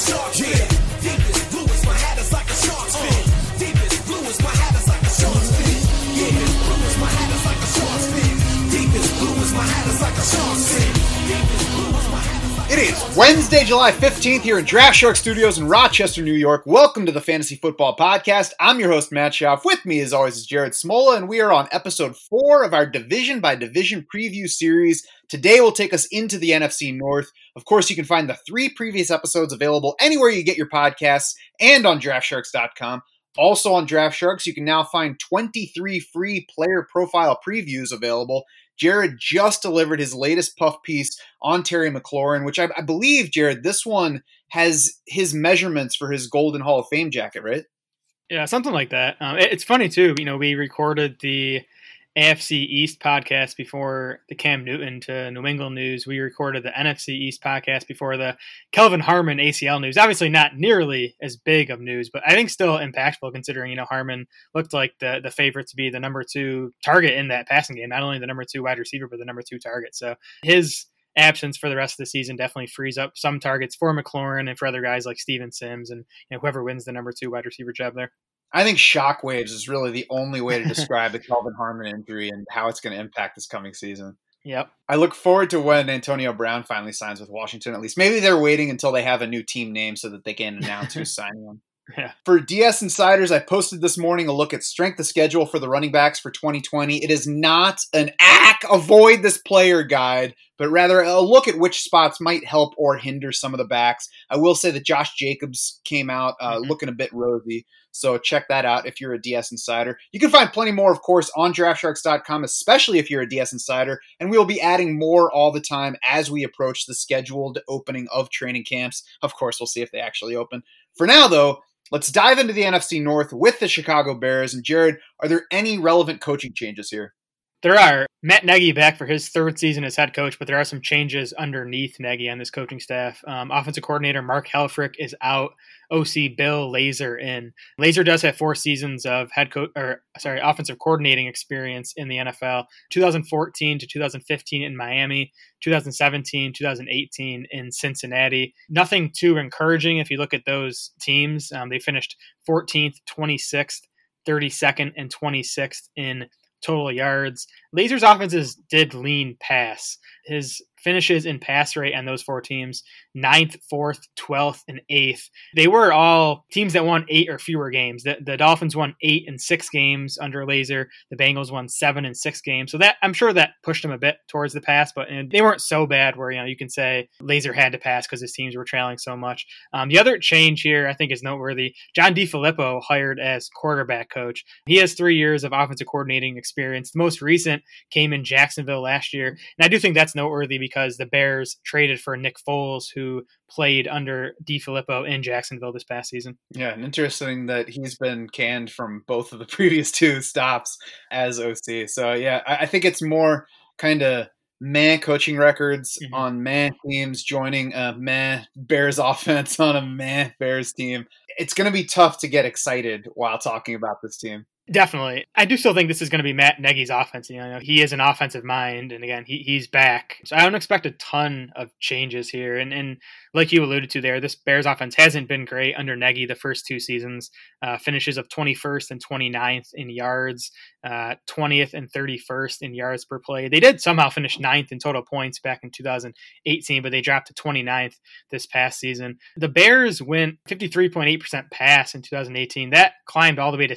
a Wednesday, July 15th here in Draft Shark Studios in Rochester, New York. Welcome to the Fantasy Football Podcast. I'm your host, Matt Schauf. With me, as always, is Jared Smola, and we are on episode four of our division by division preview series. Today will take us into the NFC North. Of course, you can find the three previous episodes available anywhere you get your podcasts and on draftsharks.com. Also on Draft Sharks, you can now find 23 free player profile previews available. Jared just delivered his latest puff piece on Terry McLaurin, which I, I believe, Jared, this one has his measurements for his Golden Hall of Fame jacket, right? Yeah, something like that. Um, it- it's funny too. You know, we recorded the AFC East podcast before the Cam Newton to New England news. We recorded the NFC East podcast before the Kelvin Harmon ACL news. Obviously, not nearly as big of news, but I think still impactful considering you know Harmon looked like the the favorite to be the number two target in that passing game. Not only the number two wide receiver, but the number two target. So his absence for the rest of the season definitely frees up some targets for McLaurin and for other guys like Steven Sims and you know, whoever wins the number two wide receiver job there. I think shockwaves is really the only way to describe the Kelvin Harmon injury and how it's going to impact this coming season. Yep. I look forward to when Antonio Brown finally signs with Washington. At least maybe they're waiting until they have a new team name so that they can announce who's signing them. Yeah. For DS Insiders, I posted this morning a look at strength of schedule for the running backs for 2020. It is not an ack avoid this player guide, but rather a look at which spots might help or hinder some of the backs. I will say that Josh Jacobs came out uh, Mhm. looking a bit rosy. So check that out if you're a DS Insider. You can find plenty more, of course, on DraftSharks.com, especially if you're a DS Insider. And we will be adding more all the time as we approach the scheduled opening of training camps. Of course, we'll see if they actually open. For now, though, let's dive into the NFC North with the Chicago Bears. And Jared, are there any relevant coaching changes here? There are Matt Nagy back for his third season as head coach, but there are some changes underneath Nagy on this coaching staff. Um, offensive coordinator Mark Helfrich is out. OC Bill Lazor in. Lazor does have four seasons of head coach or sorry, offensive coordinating experience in the NFL. 2014 to 2015 in Miami, 2017, 2018 in Cincinnati. Nothing too encouraging if you look at those teams. Um, they finished 14th, 26th, 32nd, and 26th in total yards. Lazor's offenses did lean pass. His finishes in pass rate on those four teams ninth, fourth, 12th, and eighth. They were all teams that won eight or fewer games. The, the Dolphins won eight and six games under Lazor. The Bengals won seven and six games. So that I'm sure that pushed them a bit towards the pass, but they weren't so bad where you know you can say Lazor had to pass because his teams were trailing so much. Um, the other change here I think is noteworthy. John DeFilippo hired as quarterback coach. He has three years of offensive coordinating experience. The most recent came in Jacksonville last year, and I do think that's noteworthy because the Bears traded for Nick Foles, who played under DeFilippo in Jacksonville this past season. Yeah, and interesting that he's been canned from both of the previous two stops as OC. So yeah, I, I think it's more kind of meh coaching records Mhm. on meh teams joining a meh Bears offense on a meh Bears team. It's going to be tough to get excited while talking about this team. Definitely. I do still think this is going to be Matt Nagy's offense. You know, he is an offensive mind, and again, he, he's back. So I don't expect a ton of changes here. And, and like you alluded to there, this Bears offense hasn't been great under Nagy the first two seasons. Uh, finishes of 21st and 29th in yards, uh, 20th and 31st in yards per play. They did somehow finish ninth in total points back in 2018, but they dropped to 29th this past season. The Bears went 53.8% pass in 2018. That climbed all the way to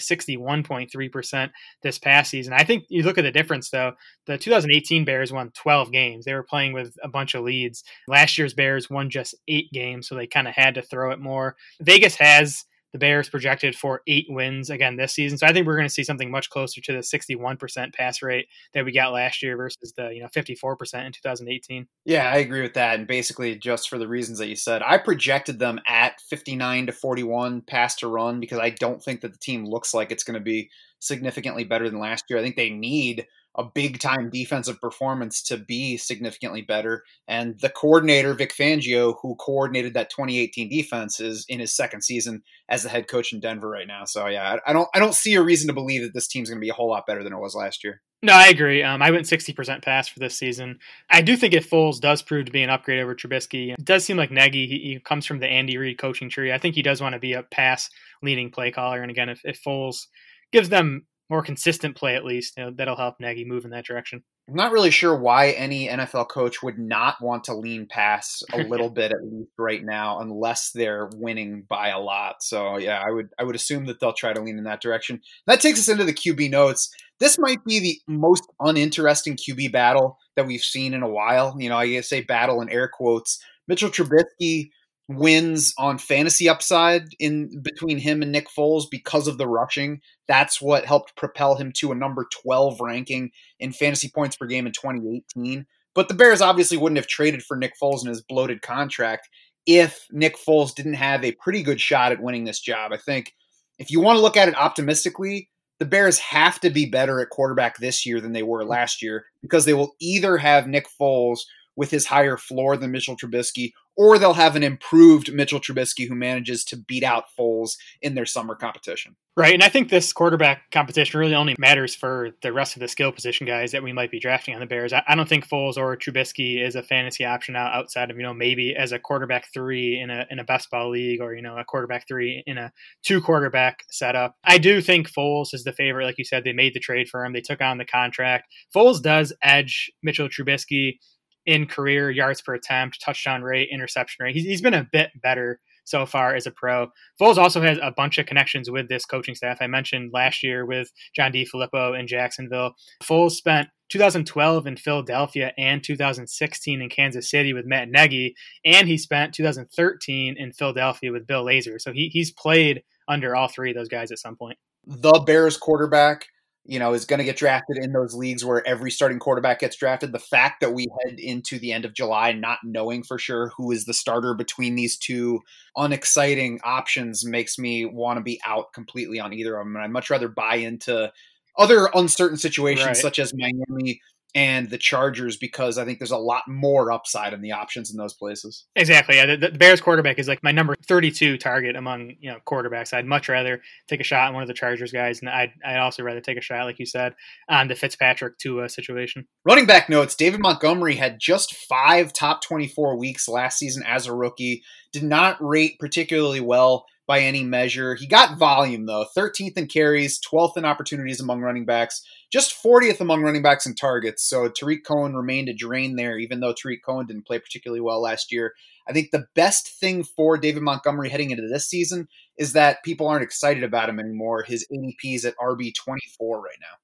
61.3% this past season. I think you look at the difference though. The 2018 Bears won 12 games. They were playing with a bunch of leads. Last year's Bears won just 8 games, so they kind of had to throw it more. Vegas has the Bears projected for eight wins again this season. So I think we're going to see something much closer to the 61% pass rate that we got last year versus the you know 54% in 2018. Yeah, I agree with that. And basically, just for the reasons that you said, I projected them at 59 to 41 pass to run because I don't think that the team looks like it's going to be significantly better than last year. I think they need a big time defensive performance to be significantly better. And the coordinator, Vic Fangio, who coordinated that 2018 defense, is in his second season as the head coach in Denver right now. So yeah, I don't I don't see a reason to believe that this team's going to be a whole lot better than it was last year. No, I agree. Um, I went 60% pass for this season. I do think if Foles does prove to be an upgrade over Trubisky, it does seem like Nagy, he, he comes from the Andy Reid coaching tree. I think he does want to be a pass leading play caller. And again, if, if Foles gives them more consistent play at least, you know, that'll help Nagy move in that direction. I'm not really sure why any NFL coach would not want to lean pass a little bit at least right now, unless they're winning by a lot. So yeah, I would I would assume that they'll try to lean in that direction. That takes us into the QB notes. This might be the most uninteresting QB battle that we've seen in a while. You know, I say battle in air quotes. Mitchell Trubisky wins on fantasy upside in between him and Nick Foles because of the rushing. That's what helped propel him to a number 12 ranking in fantasy points per game in 2018. But the Bears obviously wouldn't have traded for Nick Foles in his bloated contract if Nick Foles didn't have a pretty good shot at winning this job. I think if you want to look at it optimistically, the Bears have to be better at quarterback this year than they were last year because they will either have Nick Foles with his higher floor than Mitchell Trubisky, or they'll have an improved Mitchell Trubisky who manages to beat out Foles in their summer competition. Right. And I think this quarterback competition really only matters for the rest of the skill position guys that we might be drafting on the Bears. I, don't think Foles or Trubisky is a fantasy option out outside of, you know, maybe as a quarterback three in a in a best ball league or, you know, a quarterback three in a two quarterback setup. I do think Foles is the favorite. Like you said, they made the trade for him. They took on the contract. Foles does edge Mitchell Trubisky in career yards per attempt, touchdown rate, interception rate. He's, he's been a bit better so far as a pro. Foles also has a bunch of connections with this coaching staff. I mentioned last year with John DeFilippo in Jacksonville. Foles spent 2012 in Philadelphia and 2016 in Kansas City with Matt Nagy, and he spent 2013 in Philadelphia with Bill Lazor. So he, he's played under all three of those guys at some point. The Bears quarterback you know, is going to get drafted in those leagues where every starting quarterback gets drafted. The fact that we head into the end of July not knowing for sure who is the starter between these two unexciting options makes me want to be out completely on either of them. And I'd much rather buy into other uncertain situations right. such as Miami and the Chargers because I think there's a lot more upside in the options in those places. Exactly. Yeah, the, the, Bears quarterback is like my number 32 target among you know quarterbacks. I'd much rather take a shot on one of the Chargers guys, and I'd I'd also rather take a shot, like you said, on the Fitzpatrick Tua situation. Running back notes: David Montgomery had just five top 24 weeks last season as a rookie. Did not rate particularly well by any measure. He got volume though, 13th in carries, 12th in opportunities among running backs, just 40th among running backs and targets. So Tarik Cohen remained a drain there, even though Tarik Cohen didn't play particularly well last year. I think the best thing for David Montgomery heading into this season is that people aren't excited about him anymore. His ADP is at RB 24 right now.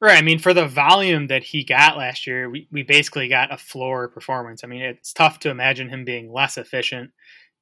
Right. I mean, for the volume that he got last year, we, we basically got a floor performance. I mean, it's tough to imagine him being less efficient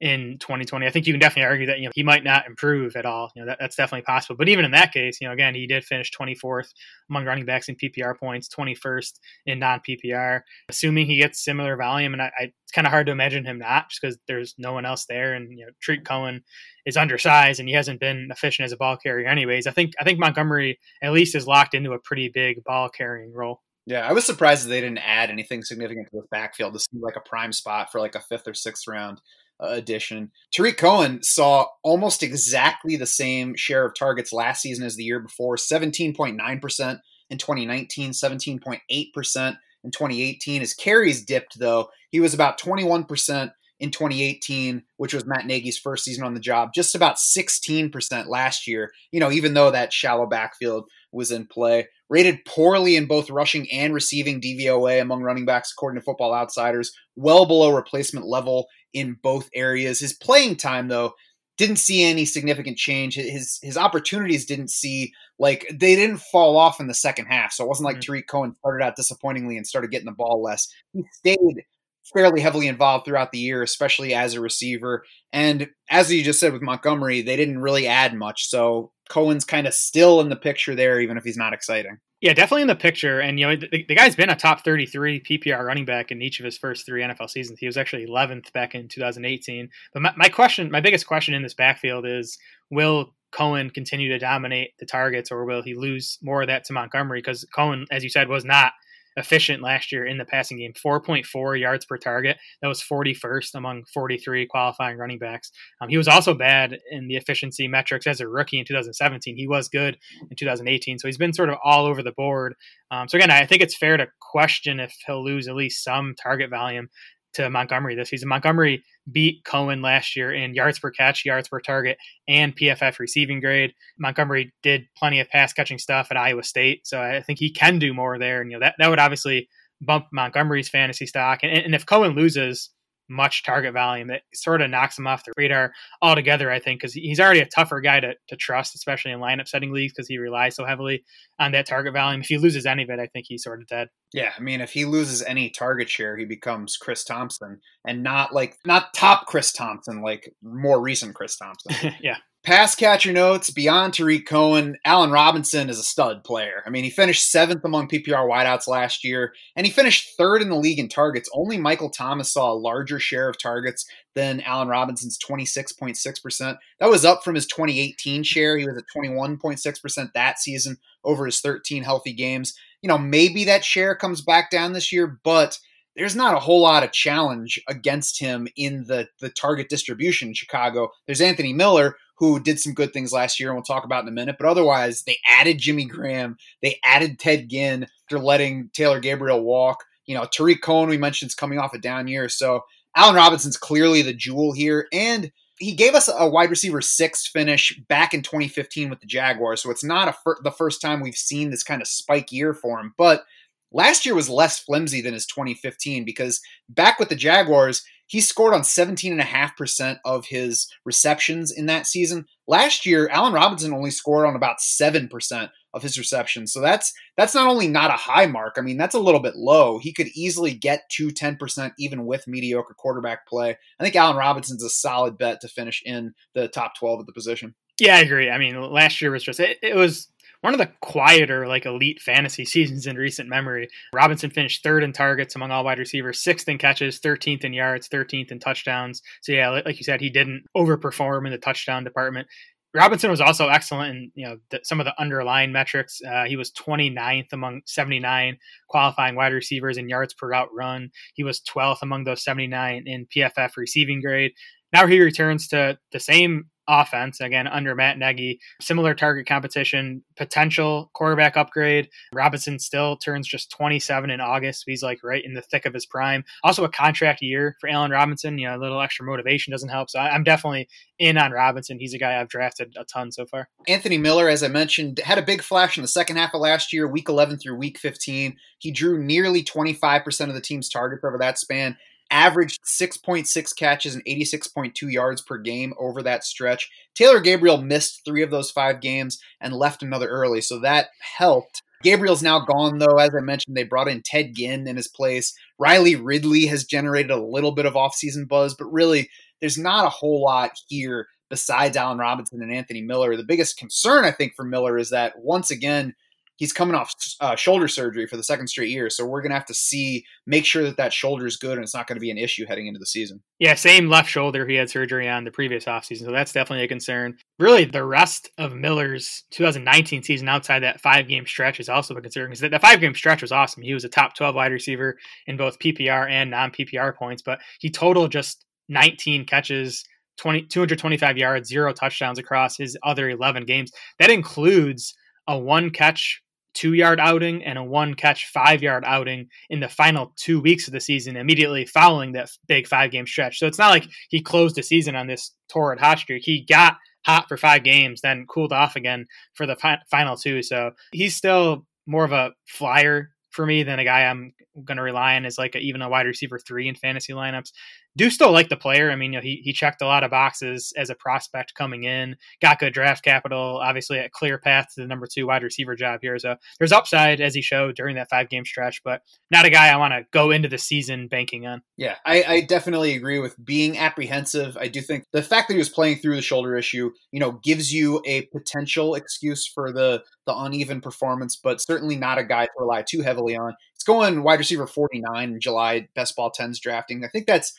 in 2020. I think you can definitely argue that you know he might not improve at all. You know that, that's definitely possible. But even in that case, you know again he did finish 24th among running backs in PPR points, 21st in non PPR. Assuming he gets similar volume, and I, I, it's kind of hard to imagine him not, just because there's no one else there, and you know Tarik Cohen is undersized and he hasn't been efficient as a ball carrier anyways. I think I think Montgomery at least is locked into a pretty big ball carrying role. Yeah, I was surprised that they didn't add anything significant to the backfield. This seemed like a prime spot for like a fifth or sixth round Uh, edition. Tarik Cohen saw almost exactly the same share of targets last season as the year before 17.9% in 2019, 17.8% in 2018. His carries dipped, though. He was about 21% in 2018, which was Matt Nagy's first season on the job, just about 16% last year, you know, even though that shallow backfield was in play. Rated poorly in both rushing and receiving DVOA among running backs, according to Football Outsiders, well below replacement level in both areas. His playing time, though, didn't see any significant change. His his opportunities didn't see like they didn't fall off in the second half. So it wasn't like mm-hmm. Tarik Cohen started out disappointingly and started getting the ball less. He stayed fairly heavily involved throughout the year, especially as a receiver. And as you just said with Montgomery, they didn't really add much. So Cohen's kind of still in the picture there, even if he's not exciting. Yeah, definitely in the picture. And, you know, the, the, guy's been a top 33 PPR running back in each of his first three NFL seasons. He was actually 11th back in 2018. But my, my question, my biggest question in this backfield is will Cohen continue to dominate the targets or will he lose more of that to Montgomery? Because Cohen, as you said, was not efficient last year in the passing game 4.4 yards per target. That was 41st among 43 qualifying running backs. Um, he was also bad in the efficiency metrics as a rookie in 2017. He was good in 2018. So he's been sort of all over the board. Um, so again, I think it's fair to question if he'll lose at least some target volume to Montgomery this season. Montgomery beat Cohen last year in yards per catch, yards per target, and PFF receiving grade. Montgomery did plenty of pass catching stuff at Iowa State, so I think he can do more there. And you know that that would obviously bump Montgomery's fantasy stock. And, and if Cohen loses, much target volume that sort of knocks him off the radar altogether, I think, because he's already a tougher guy to, to trust, especially in lineup setting leagues, because he relies so heavily on that target volume. If he loses any of it, I think he's sort of dead. Yeah, I mean, if he loses any target share, he becomes Chris Thompson, and not like not top Chris Thompson, like more recent Chris Thompson. yeah. Pass catcher notes beyond Tarik Cohen, Allen Robinson is a stud player. I mean, he finished seventh among PPR wideouts last year, and he finished third in the league in targets. Only Michael Thomas saw a larger share of targets than Allen Robinson's 26.6%. That was up from his 2018 share. He was at 21.6% that season over his 13 healthy games. You know, maybe that share comes back down this year, but there's not a whole lot of challenge against him in the the target distribution in Chicago. There's Anthony Miller, who did some good things last year, and we'll talk about in a minute. But otherwise, they added Jimmy Graham, they added Ted Ginn after letting Taylor Gabriel walk. You know, Tarik Cohen, we mentioned, is coming off a down year. So Allen Robinson's clearly the jewel here. And he gave us a wide receiver six finish back in 2015 with the Jaguars. So it's not fir- the first time we've seen this kind of spike year for him. But last year was less flimsy than his 2015 because back with the Jaguars, he scored on 17.5% of his receptions in that season. Last year, Allen Robinson only scored on about 7% of his receptions. So that's that's not only not a high mark, I mean, that's a little bit low. He could easily get to 10% even with mediocre quarterback play. I think Allen Robinson's a solid bet to finish in the top 12 at the position. Yeah, I agree. I mean, last year was just it, it was one of the quieter, like elite fantasy seasons in recent memory. Robinson finished third in targets among all wide receivers, sixth in catches, 13th in yards, 13th in touchdowns. So, yeah, like you said, he didn't overperform in the touchdown department. Robinson was also excellent in you know the, some of the underlying metrics. Uh, he was 29th among 79 qualifying wide receivers in yards per route run. He was 12th among those 79 in PFF receiving grade. Now he returns to the same offense again under Matt Nagy. Similar target competition, potential quarterback upgrade. Robinson still turns just 27 in August. He's like right in the thick of his prime. Also a contract year for Allen Robinson. You know, a little extra motivation doesn't help. So I'm definitely in on Robinson. He's a guy I've drafted a ton so far. Anthony Miller, as I mentioned, had a big flash in the second half of last year, week 11 through week 15. He drew nearly 25% of the team's targets over that span averaged 6.6 catches and 86.2 yards per game over that stretch. Taylor Gabriel missed three of those five games and left another early, so that helped. Gabriel's now gone, though. As I mentioned, they brought in Ted Ginn in his place. Riley Ridley has generated a little bit of offseason buzz, but really, there's not a whole lot here besides Allen Robinson and Anthony Miller. The biggest concern, I think, for Miller is that once again, he's coming off uh, shoulder surgery for the second straight year. So we're going to have to see, make sure that that shoulder is good and it's not going to be an issue heading into the season. Yeah, same left shoulder he had surgery on the previous offseason. So that's definitely a concern. Really, the rest of Miller's 2019 season outside that five game stretch is also a concern because the five game stretch was awesome. He was a top 12 wide receiver in both PPR and non PPR points, but he totaled just 19 catches. 20, 225 yards, zero touchdowns across his other 11 games. That includes a one catch two yard outing and a one catch five yard outing in the final two weeks of the season immediately following that big five game stretch. So it's not like he closed the season on this torrid hot streak. He got hot for five games, then cooled off again for the fi- final two. So he's still more of a flyer for me than a guy I'm going to rely on as like a, even a wide receiver three in fantasy lineups do still like the player. I mean, you know, he he checked a lot of boxes as a prospect coming in, got good draft capital, obviously a clear path to the number two wide receiver job here. So there's upside as he showed during that five game stretch, but not a guy I want to go into the season banking on. Yeah, I, I definitely agree with being apprehensive. I do think the fact that he was playing through the shoulder issue, you know, gives you a potential excuse for the the uneven performance, but certainly not a guy to rely too heavily on. It's going wide receiver 49 in July best ball 10s drafting. I think that's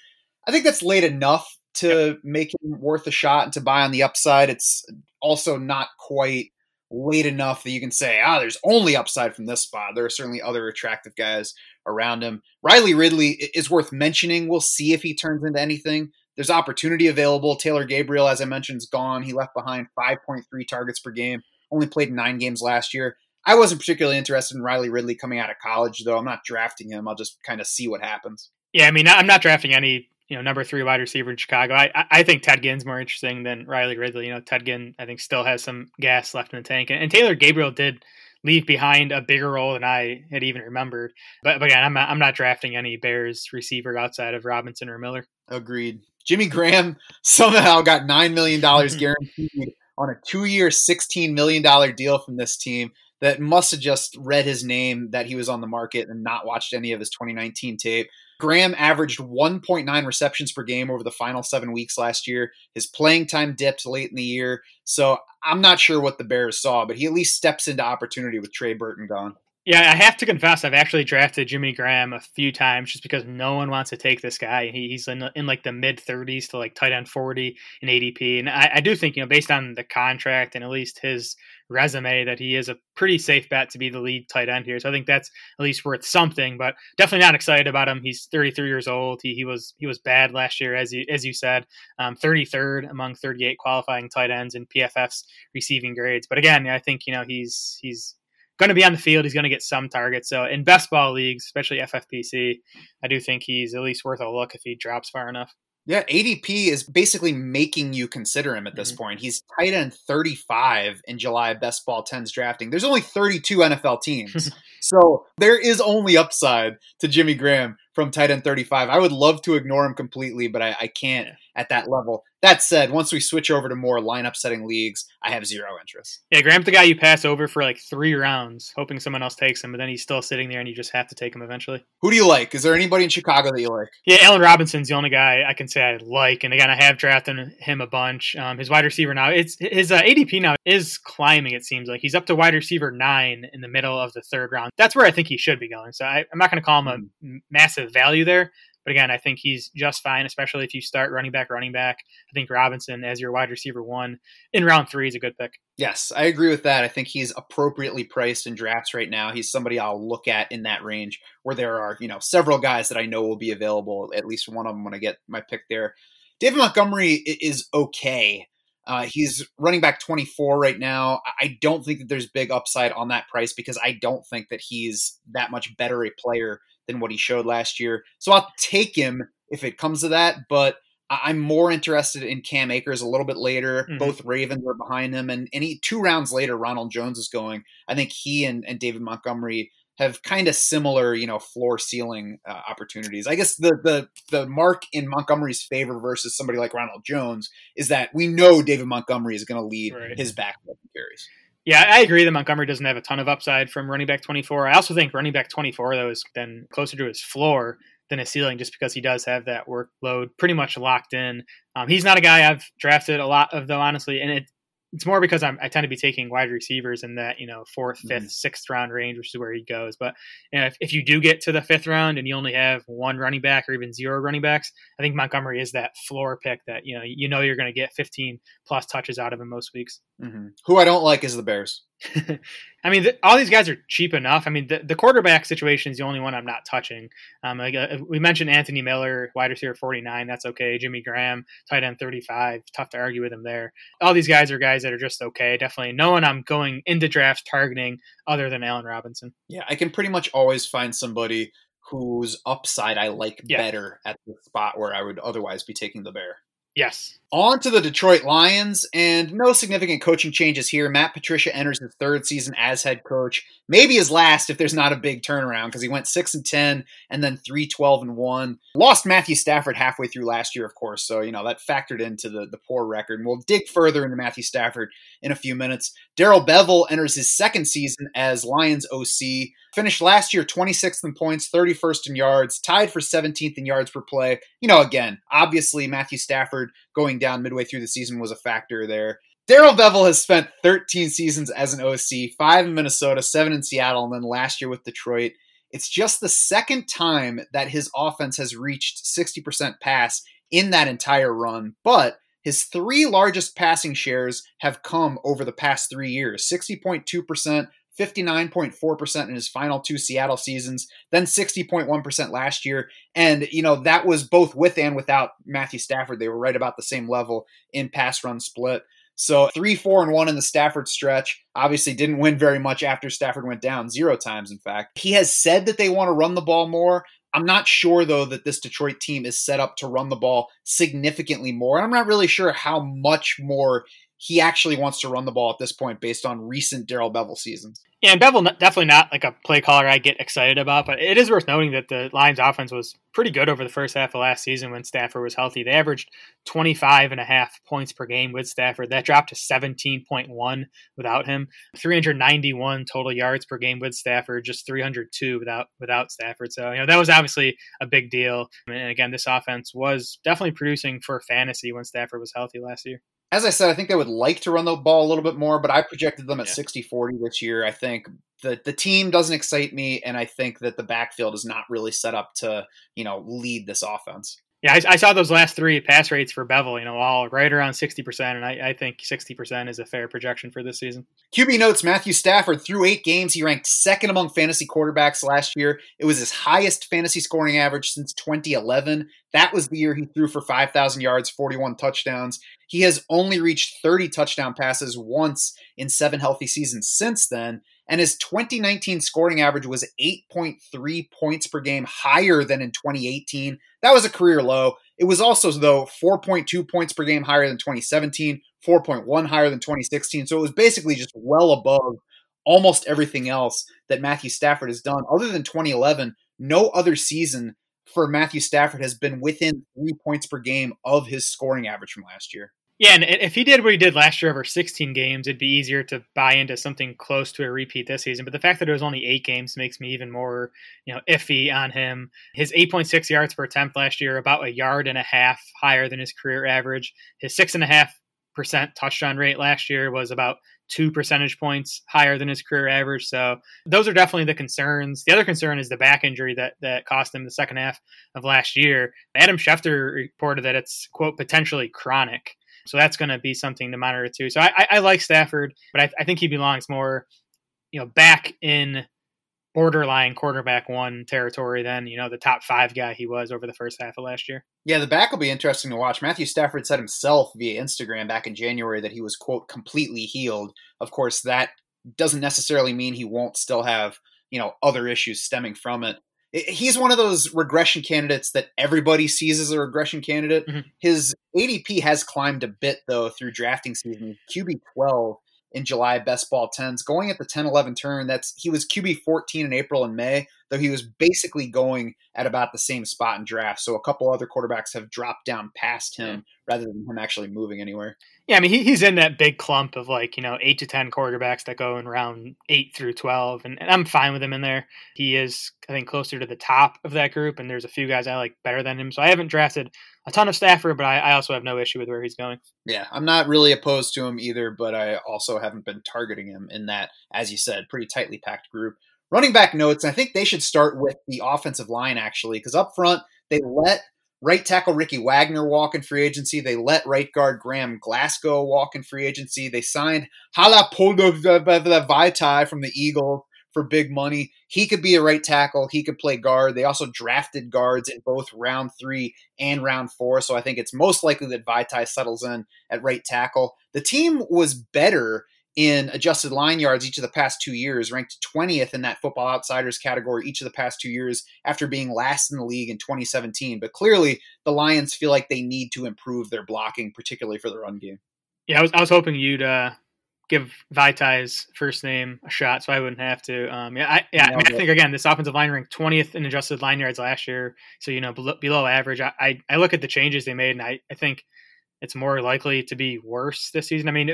I think that's late enough to make him worth a shot and to buy on the upside. It's also not quite late enough that you can say, ah, there's only upside from this spot. There are certainly other attractive guys around him. Riley Ridley is worth mentioning. We'll see if he turns into anything. There's opportunity available. Taylor Gabriel, as I mentioned, is gone. He left behind 5.3 targets per game, only played nine games last year. I wasn't particularly interested in Riley Ridley coming out of college, though. I'm not drafting him. I'll just kind of see what happens. Yeah, I mean, I'm not drafting any you know number three wide receiver in Chicago. I I think Ted Ginn's more interesting than Riley Ridley. You know, Ted Ginn I think still has some gas left in the tank, and, and Taylor Gabriel did leave behind a bigger role than I had even remembered. But, but again, I'm not, I'm not drafting any Bears receiver outside of Robinson or Miller. Agreed. Jimmy Graham somehow got nine million dollars guaranteed on a two-year, sixteen million dollar deal from this team that must have just read his name that he was on the market and not watched any of his 2019 tape. Graham averaged 1.9 receptions per game over the final seven weeks last year. His playing time dipped late in the year. So I'm not sure what the Bears saw, but he at least steps into opportunity with Trey Burton gone. Yeah, I have to confess, I've actually drafted Jimmy Graham a few times just because no one wants to take this guy. He, he's in, in like the mid 30s to like tight end 40 in ADP. And I, I do think, you know, based on the contract and at least his resume, that he is a pretty safe bet to be the lead tight end here. So I think that's at least worth something, but definitely not excited about him. He's 33 years old. He, he was he was bad last year, as you, as you said, um, 33rd among 38 qualifying tight ends in PFF's receiving grades. But again, I think, you know, he's he's going to be on the field. He's going to get some targets. So in best ball leagues, especially FFPC, I do think he's at least worth a look if he drops far enough. Yeah, ADP is basically making you consider him at this mm-hmm. point. He's tight end 35 in July best ball 10s drafting. There's only 32 NFL teams. so there is only upside to Jimmy Graham from tight end 35. I would love to ignore him completely, but I, I can't at that level. That said, once we switch over to more lineup setting leagues, I have zero interest. Yeah, Graham's the guy you pass over for like three rounds, hoping someone else takes him, but then he's still sitting there and you just have to take him eventually. Who do you like? Is there anybody in Chicago that you like? Yeah, Allen Robinson's the only guy I can say I like. And again, I have drafted him a bunch. Um, his wide receiver now, it's his uh, ADP now is climbing, it seems like. He's up to wide receiver nine in the middle of the third round. That's where I think he should be going. So I, I'm not going to call him a mm. massive value there, but again, I think he's just fine, especially if you start running back, running back. I think Robinson as your wide receiver one in round three is a good pick. Yes, I agree with that. I think he's appropriately priced in drafts right now. He's somebody I'll look at in that range where there are, you know, several guys that I know will be available, at least one of them when I get my pick there. David Montgomery is okay. Uh, he's running back 24 right now. I don't think that there's big upside on that price because I don't think that he's that much better a player than what he showed last year. So I'll take him if it comes to that, but I'm more interested in Cam Akers a little bit later. Mm-hmm. Both Ravens are behind him, and, and he, two rounds later, Ronald Jones is going. I think he and, and David Montgomery have kind of similar, you know, floor ceiling uh, opportunities. I guess the the the mark in Montgomery's favor versus somebody like Ronald Jones is that we know David Montgomery is going to lead right. his back carries. Yeah, I agree that Montgomery doesn't have a ton of upside from running back 24. I also think running back 24, though, is then closer to his floor than his ceiling just because he does have that workload pretty much locked in. Um, he's not a guy I've drafted a lot of, though, honestly. And it, it's more because I'm, i tend to be taking wide receivers in that you know 4th mm-hmm. fifth, sixth round range, which is where he goes. But you know, if, if you do get to the fifth round and you only have one running back or even zero running backs, I think Montgomery is that floor pick that you know you know you're going to get 15 plus touches out of him most weeks. Mm-hmm. Who I don't like is the Bears. I mean, the, all these guys are cheap enough. I mean, the, the quarterback situation is the only one I'm not touching. Um, like, uh, we mentioned Anthony Miller, wide receiver 49. That's okay. Jimmy Graham, tight end 35. Tough to argue with him there. All these guys are guys that are just okay. Definitely no one I'm going into drafts targeting other than Allen Robinson. Yeah, I can pretty much always find somebody whose upside I like yeah. better at the spot where I would otherwise be taking the bear. Yes. On to the Detroit Lions, and no significant coaching changes here. Matt Patricia enters his third season as head coach. Maybe his last if there's not a big turnaround, because he went 6 and 10 and then 3 12 and 1. Lost Matthew Stafford halfway through last year, of course, so you know that factored into the, the poor record. And we'll dig further into Matthew Stafford in a few minutes. Darrell Bevell enters his second season as Lions OC. Finished last year 26th in points, 31st in yards, tied for 17th in yards per play. You know, again, obviously Matthew Stafford going down midway through the season was a factor there. Darrell Bevell has spent 13 seasons as an OC, five in Minnesota, seven in Seattle, and then last year with Detroit. It's just the second time that his offense has reached 60% pass in that entire run, but his three largest passing shares have come over the past three years 60.2%, 59.4% in his final two Seattle seasons, then 60.1% last year. And, you know, that was both with and without Matthew Stafford. They were right about the same level in pass run split. So three, four, and one in the Stafford stretch. Obviously, didn't win very much after Stafford went down, zero times, in fact. He has said that they want to run the ball more. I'm not sure, though, that this Detroit team is set up to run the ball significantly more. I'm not really sure how much more he actually wants to run the ball at this point based on recent Darrell Bevell seasons. Yeah, and Bevell definitely not like a play caller I get excited about, but it is worth noting that the Lions offense was pretty good over the first half of last season when Stafford was healthy. They averaged 25 and a half points per game with Stafford. That dropped to 17.1 without him. 391 total yards per game with Stafford, just 302 without without Stafford. So, you know, that was obviously a big deal. And again, this offense was definitely producing for fantasy when Stafford was healthy last year as I said, I think they would like to run the ball a little bit more, but I projected them at yeah. 60 40 this year. I think the, the team doesn't excite me, and I think that the backfield is not really set up to, you know, lead this offense. Yeah, I, I, saw those last three pass rates for Bevell, you know, all right around 60%, and I, I, think 60% is a fair projection for this season. QB notes Matthew Stafford, through eight games, he ranked second among fantasy quarterbacks last year. It was his highest fantasy scoring average since 2011. That was the year he threw for 5,000 yards, 41 touchdowns. He has only reached 30 touchdown passes once in seven healthy seasons since then and his 2019 scoring average was 8.3 points per game, higher than in 2018. That was a career low. It was also, though, 4.2 points per game higher than 2017, 4.1 higher than 2016. So it was basically just well above almost everything else that Matthew Stafford has done. Other than 2011, no other season for Matthew Stafford has been within three points per game of his scoring average from last year. Yeah, and if he did what he did last year over 16 games, it'd be easier to buy into something close to a repeat this season. But the fact that it was only eight games makes me even more, you know, iffy on him. His 8.6 yards per attempt last year, about a yard and a half higher than his career average. His six and a half percent touchdown rate last year was about two percentage points higher than his career average. So those are definitely the concerns. The other concern is the back injury that that cost him the second half of last year. Adam Schefter reported that it's quote potentially chronic. So that's going to be something to monitor too. So I, I like Stafford, but I, I think he belongs more, you know, back in borderline quarterback one territory than you know the top five guy he was over the first half of last year. Yeah, the back will be interesting to watch. Matthew Stafford said himself via Instagram back in January that he was quote completely healed. Of course, that doesn't necessarily mean he won't still have you know other issues stemming from it he's one of those regression candidates that everybody sees as a regression candidate. Mm-hmm. His ADP has climbed a bit though through drafting season. QB 12 in July best ball 10s going at the 10 11 turn that's he was QB 14 in April and May though he was basically going at about the same spot in draft so a couple other quarterbacks have dropped down past him rather than him actually moving anywhere. Yeah, I mean he, he's in that big clump of like, you know, 8 to 10 quarterbacks that go in round 8 through 12 and, and I'm fine with him in there. He is I think closer to the top of that group and there's a few guys I like better than him. So I haven't drafted a ton of Stafford, but I, I, also have no issue with where he's going. Yeah, I'm not really opposed to him either, but I also haven't been targeting him in that, as you said, pretty tightly packed group. Running back notes, I think they should start with the offensive line actually, because up front they let right tackle Ricky Wagner walk in free agency. They let right guard Graham Glasgow walk in free agency. They signed Halapoulivaati from the Eagles for big money. He could be a right tackle. He could play guard. They also drafted guards in both round three and round four. So I think it's most likely that Vaitai settles in at right tackle. The team was better in adjusted line yards each of the past two years, ranked 20th in that Football Outsiders category each of the past two years after being last in the league in 2017. But clearly, the Lions feel like they need to improve their blocking, particularly for the run game. Yeah, I was, I was hoping you'd uh, give Vaitai's first name a shot, so I wouldn't have to. Um, yeah, I, yeah, I, mean, I think again, this offensive line ranked 20th in adjusted line yards last year, so you know below, below average. I, I, I look at the changes they made, and I, I think it's more likely to be worse this season. I mean,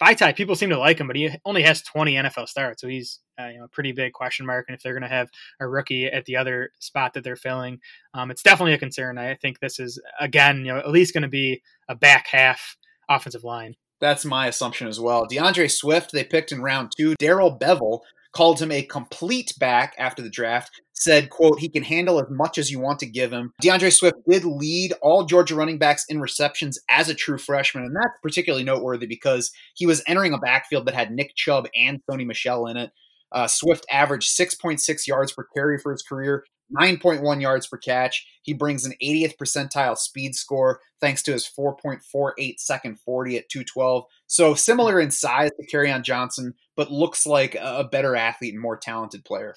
Vaitai, people seem to like him, but he only has 20 NFL starts, so he's uh, you know a pretty big question mark. And if they're going to have a rookie at the other spot that they're filling, um, it's definitely a concern. I think this is again, you know, at least going to be a back half offensive line. That's my assumption as well. D'Andre Swift, they picked in round two. Darrell Bevell called him a complete back after the draft, said, quote, he can handle as much as you want to give him. D'Andre Swift did lead all Georgia running backs in receptions as a true freshman, and that's particularly noteworthy because he was entering a backfield that had Nick Chubb and Sony Michel in it. Uh, Swift averaged 6.6 yards per carry for his career, 9.1 yards per catch. He brings an 80th percentile speed score thanks to his 4.48 second 40 at 212. So similar in size to Kerryon Johnson, but looks like a better athlete and more talented player.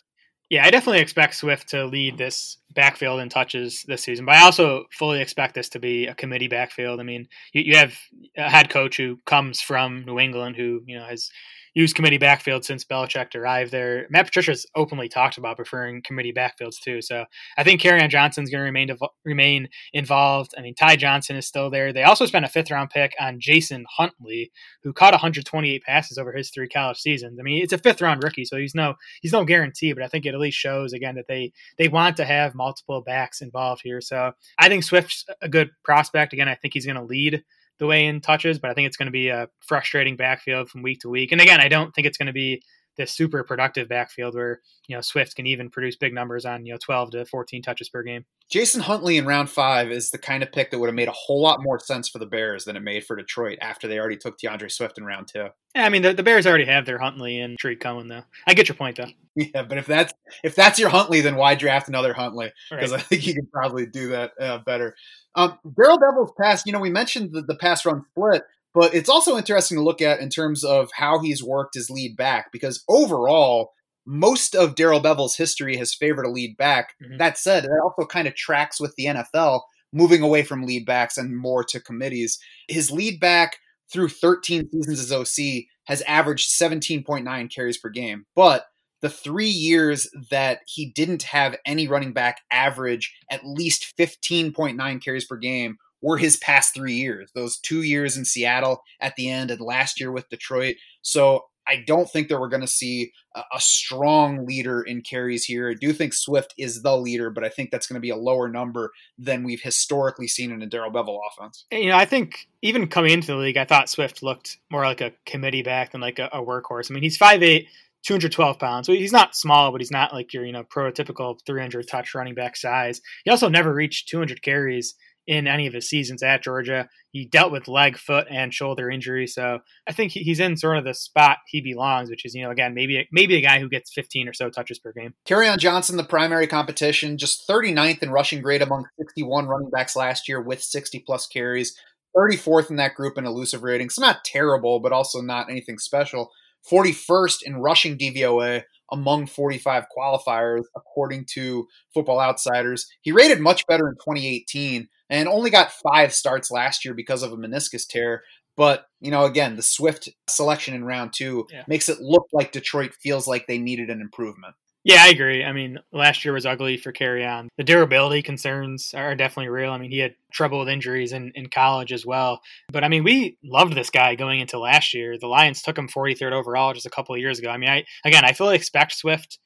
Yeah, I definitely expect Swift to lead this backfield in touches this season, but I also fully expect this to be a committee backfield. I mean, you, you have a head coach who comes from New England who, you know, has used committee backfield since Belichick arrived there. Matt Patricia's openly talked about preferring committee backfields too. So I think Kerryon Johnson's going to remain remain involved. I mean, Ty Johnson is still there. They also spent a fifth round pick on Jason Huntley, who caught 128 passes over his three college seasons. I mean, it's a fifth round rookie, so he's no he's no guarantee, but I think it at least shows again that they they want to have multiple backs involved here. So I think Swift's a good prospect. Again, I think he's going to lead the way in touches, but I think it's going to be a frustrating backfield from week to week. And again, I don't think it's going to be this super productive backfield where you know Swift can even produce big numbers on you know 12 to 14 touches per game. Jason Huntley in round five is the kind of pick that would have made a whole lot more sense for the Bears than it made for Detroit after they already took D'Andre Swift in round two. Yeah, I mean the, the Bears already have their Huntley and Tree coming though. I get your point though. Yeah, but if that's if that's your Huntley, then why draft another Huntley? Because right. I think you can probably do that uh, better. Um, Darrell Bevell's pass. You know, we mentioned the, the pass run split. But it's also interesting to look at in terms of how he's worked his lead back because overall, most of Darrell Bevell's history has favored a lead back. Mm-hmm. That said, that also kind of tracks with the NFL moving away from lead backs and more to committees. His lead back through 13 seasons as OC has averaged 17.9 carries per game. But the three years that he didn't have any running back average at least 15.9 carries per game were his past three years. Those two years in Seattle at the end and last year with Detroit. So I don't think that we're going to see a, strong leader in carries here. I do think Swift is the leader, but I think that's going to be a lower number than we've historically seen in a Darrell Bevell offense. You know, I think even coming into the league, I thought Swift looked more like a committee back than like a, a workhorse. I mean, he's 5'8, 212 pounds. So he's not small, but he's not like your, you know, prototypical 300 touch running back size. He also never reached 200 carries in any of his seasons at Georgia. He dealt with leg, foot, and shoulder injury, so I think he's in sort of the spot he belongs, which is you know again maybe maybe a guy who gets 15 or so touches per game. Kerryon Johnson, the primary competition, just 39th in rushing grade among 61 running backs last year with 60 plus carries. 34th in that group in elusive rating. So not terrible, but also not anything special. 41st in rushing DVOA among 45 qualifiers, according to Football Outsiders. He rated much better in 2018 and only got five starts last year because of a meniscus tear. But, you know, again, the Swift selection in round two yeah. makes it look like Detroit feels like they needed an improvement. Yeah, I agree. I mean, last year was ugly for Kerryon. The durability concerns are definitely real. I mean, he had trouble with injuries in, in college as well. But I mean, we loved this guy going into last year. The Lions took him 43rd overall just a couple of years ago. I mean, I again, I fully expect Swift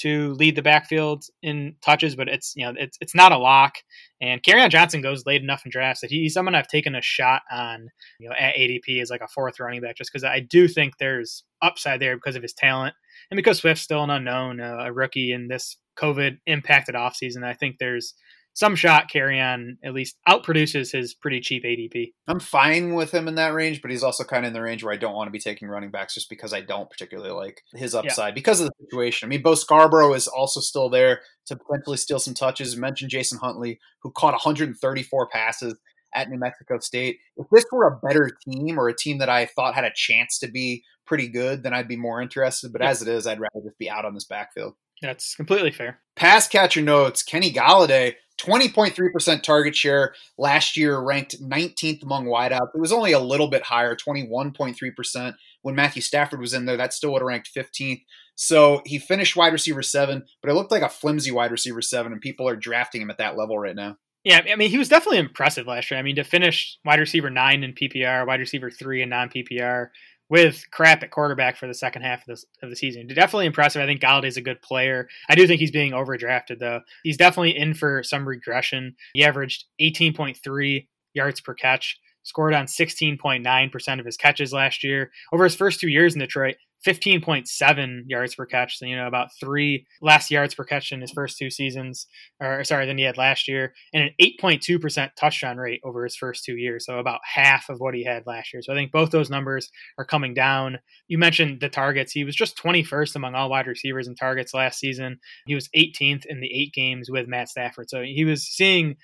to lead the backfield in touches, but it's you know it's it's not a lock. And Kerryon Johnson goes late enough in drafts that he's someone I've taken a shot on, you know, at ADP as like a fourth running back, just because I do think there's upside there because of his talent and because Swift's still an unknown, uh, a rookie in this COVID impacted offseason. I think there's some shot Kerryon at least outproduces his pretty cheap ADP. I'm fine with him in that range, but he's also kind of in the range where I don't want to be taking running backs just because I don't particularly like his upside yeah. because of the situation. I mean, Bo Scarborough is also still there to potentially steal some touches. You mentioned Jason Huntley, who caught 134 passes at New Mexico State. If this were a better team or a team that I thought had a chance to be pretty good, then I'd be more interested. But yeah. as it is, I'd rather just be out on this backfield. That's completely fair. Pass catcher notes Kenny Golladay 20.3% target share last year, ranked 19th among wideouts. It was only a little bit higher, 21.3%. When Matthew Stafford was in there, that still would have ranked 15th. So he finished wide receiver seven, but it looked like a flimsy wide receiver seven, and people are drafting him at that level right now. Yeah, I mean, he was definitely impressive last year. I mean, to finish wide receiver nine in PPR, wide receiver three in non PPR, with crap at quarterback for the second half of the, of the season. Definitely impressive. I think Golladay's a good player. I do think he's being overdrafted, though. He's definitely in for some regression. He averaged 18.3 yards per catch, scored on 16.9% of his catches last year. Over his first two years in Detroit, 15.7 yards per catch. So, you know, about three less yards per catch in his first two seasons, or sorry, than he had last year, and an 8.2% touchdown rate over his first two years. So, about half of what he had last year. So, I think both those numbers are coming down. You mentioned the targets. He was just 21st among all wide receivers in targets last season. He was 18th in the eight games with Matt Stafford. So, he was seeing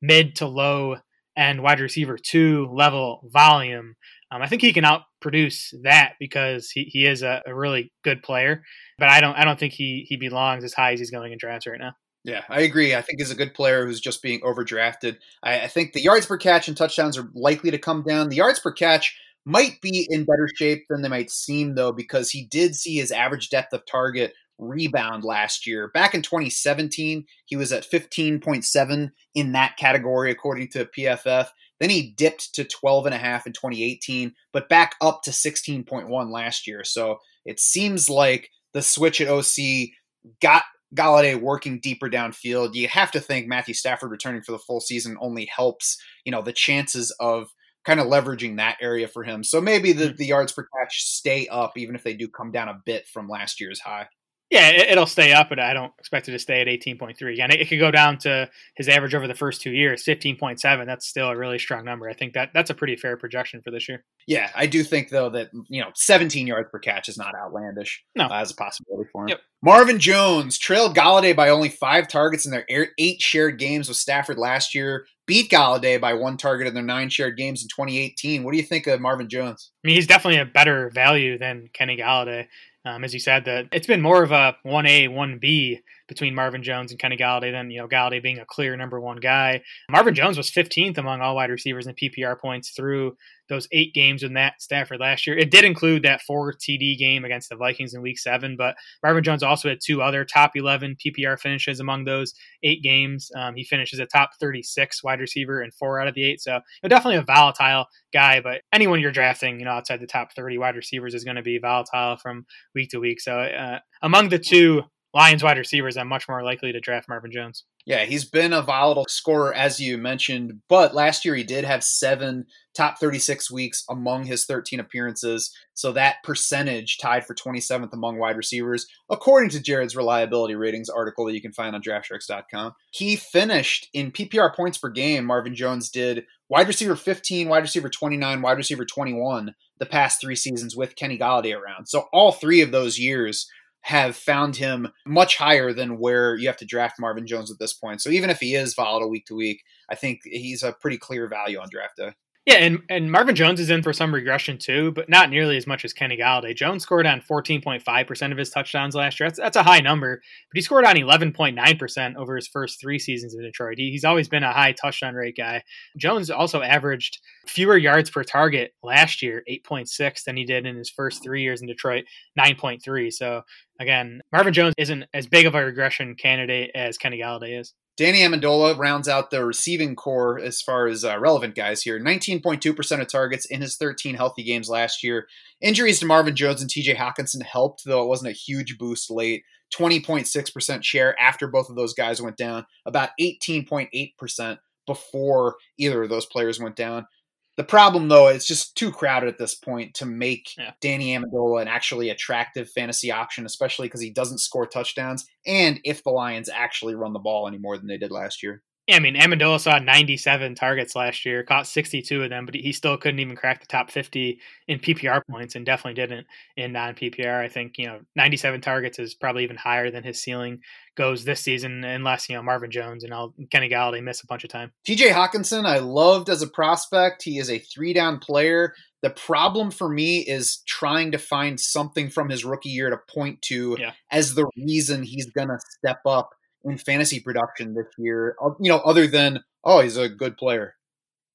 mid to low and wide receiver two level volume. Um, I think he can outproduce that because he, he is a, a, really good player, but I don't I don't think he he belongs as high as he's going in drafts right now. Yeah, I agree. I think he's a good player who's just being overdrafted. I, I think the yards per catch and touchdowns are likely to come down. The yards per catch might be in better shape than they might seem, though, because he did see his average depth of target rebound last year. Back in 2017, he was at 15.7 in that category, according to PFF. Then he dipped to 12 and a half in 2018, but back up to 16.1 last year. So it seems like the switch at OC got Golladay working deeper downfield. You have to think Matthew Stafford returning for the full season only helps, you know, the chances of kind of leveraging that area for him. So maybe the, mm-hmm. the yards per catch stay up, even if they do come down a bit from last year's high. Yeah, it, will stay up, but I don't expect it to stay at 18.3. And it, it could go down to his average over the first two years, 15.7. That's still a really strong number. I think that that's a pretty fair projection for this year. Yeah, I do think though that you know 17 yards per catch is not outlandish. No, uh, as a possibility for him. Yep. Marvin Jones trailed Golladay by only five targets in their eight shared games with Stafford last year. Beat Golladay by one target in their nine shared games in 2018. What do you think of Marvin Jones? I mean, he's definitely a better value than Kenny Golladay. Um, as you said, that it's been more of a one A one B between Marvin Jones and Kenny Golladay. Then you know Golladay being a clear number one guy. Marvin Jones was 15th among all wide receivers in PPR points through those eight games with Matt Stafford last year. It did include that four TD game against the Vikings in Week Seven, but Marvin Jones also had two other top 11 PPR finishes among those eight games. Um, he finishes a top 36 wide receiver in four out of the eight, so you know, definitely a volatile guy. But anyone you're drafting, you know, outside the top 30 wide receivers is going to be volatile from week to week. So uh, among the two Lions wide receivers, I'm much more likely to draft Marvin Jones. Yeah, he's been a volatile scorer, as you mentioned, but last year he did have seven top 36 weeks among his 13 appearances. So that percentage tied for 27th among wide receivers, according to Jared's reliability ratings article that you can find on draftsharks.com. He finished in PPR points per game, Marvin Jones did wide receiver 15, wide receiver 29, wide receiver 21 the past three seasons with Kenny Golladay around. So all three of those years have found him much higher than where you have to draft Marvin Jones at this point. So even if he is volatile week to week, I think he's a pretty clear value on draft day. Yeah, and, and Marvin Jones is in for some regression too, but not nearly as much as Kenny Golladay. Jones scored on 14.5% of his touchdowns last year. That's, that's a high number, but he scored on 11.9% over his first three seasons in Detroit. He, he's always been a high touchdown rate guy. Jones also averaged fewer yards per target last year, 8.6, than he did in his first three years in Detroit, 9.3. So again, Marvin Jones isn't as big of a regression candidate as Kenny Golladay is. Danny Amendola rounds out the receiving corps as far as uh, relevant guys here. 19.2% of targets in his 13 healthy games last year. Injuries to Marvin Jones and TJ Hockenson helped, though it wasn't a huge boost late. 20.6% share after both of those guys went down, about 18.8% before either of those players went down. The problem, though, it's just too crowded at this point to make yeah. Danny Amendola an actually attractive fantasy option, especially because he doesn't score touchdowns, and if the Lions actually run the ball any more than they did last year. Yeah, I mean, Amendola saw 97 targets last year, caught 62 of them, but he still couldn't even crack the top 50 in PPR points and definitely didn't in non PPR. I think, you know, 97 targets is probably even higher than his ceiling goes this season, unless, you know, Marvin Jones and Kenny Golladay miss a bunch of time. TJ Hockenson, I loved as a prospect. He is a three down player. The problem for me is trying to find something from his rookie year to point to yeah. as the reason he's going to step up in fantasy production this year. You know, other than oh, he's a good player.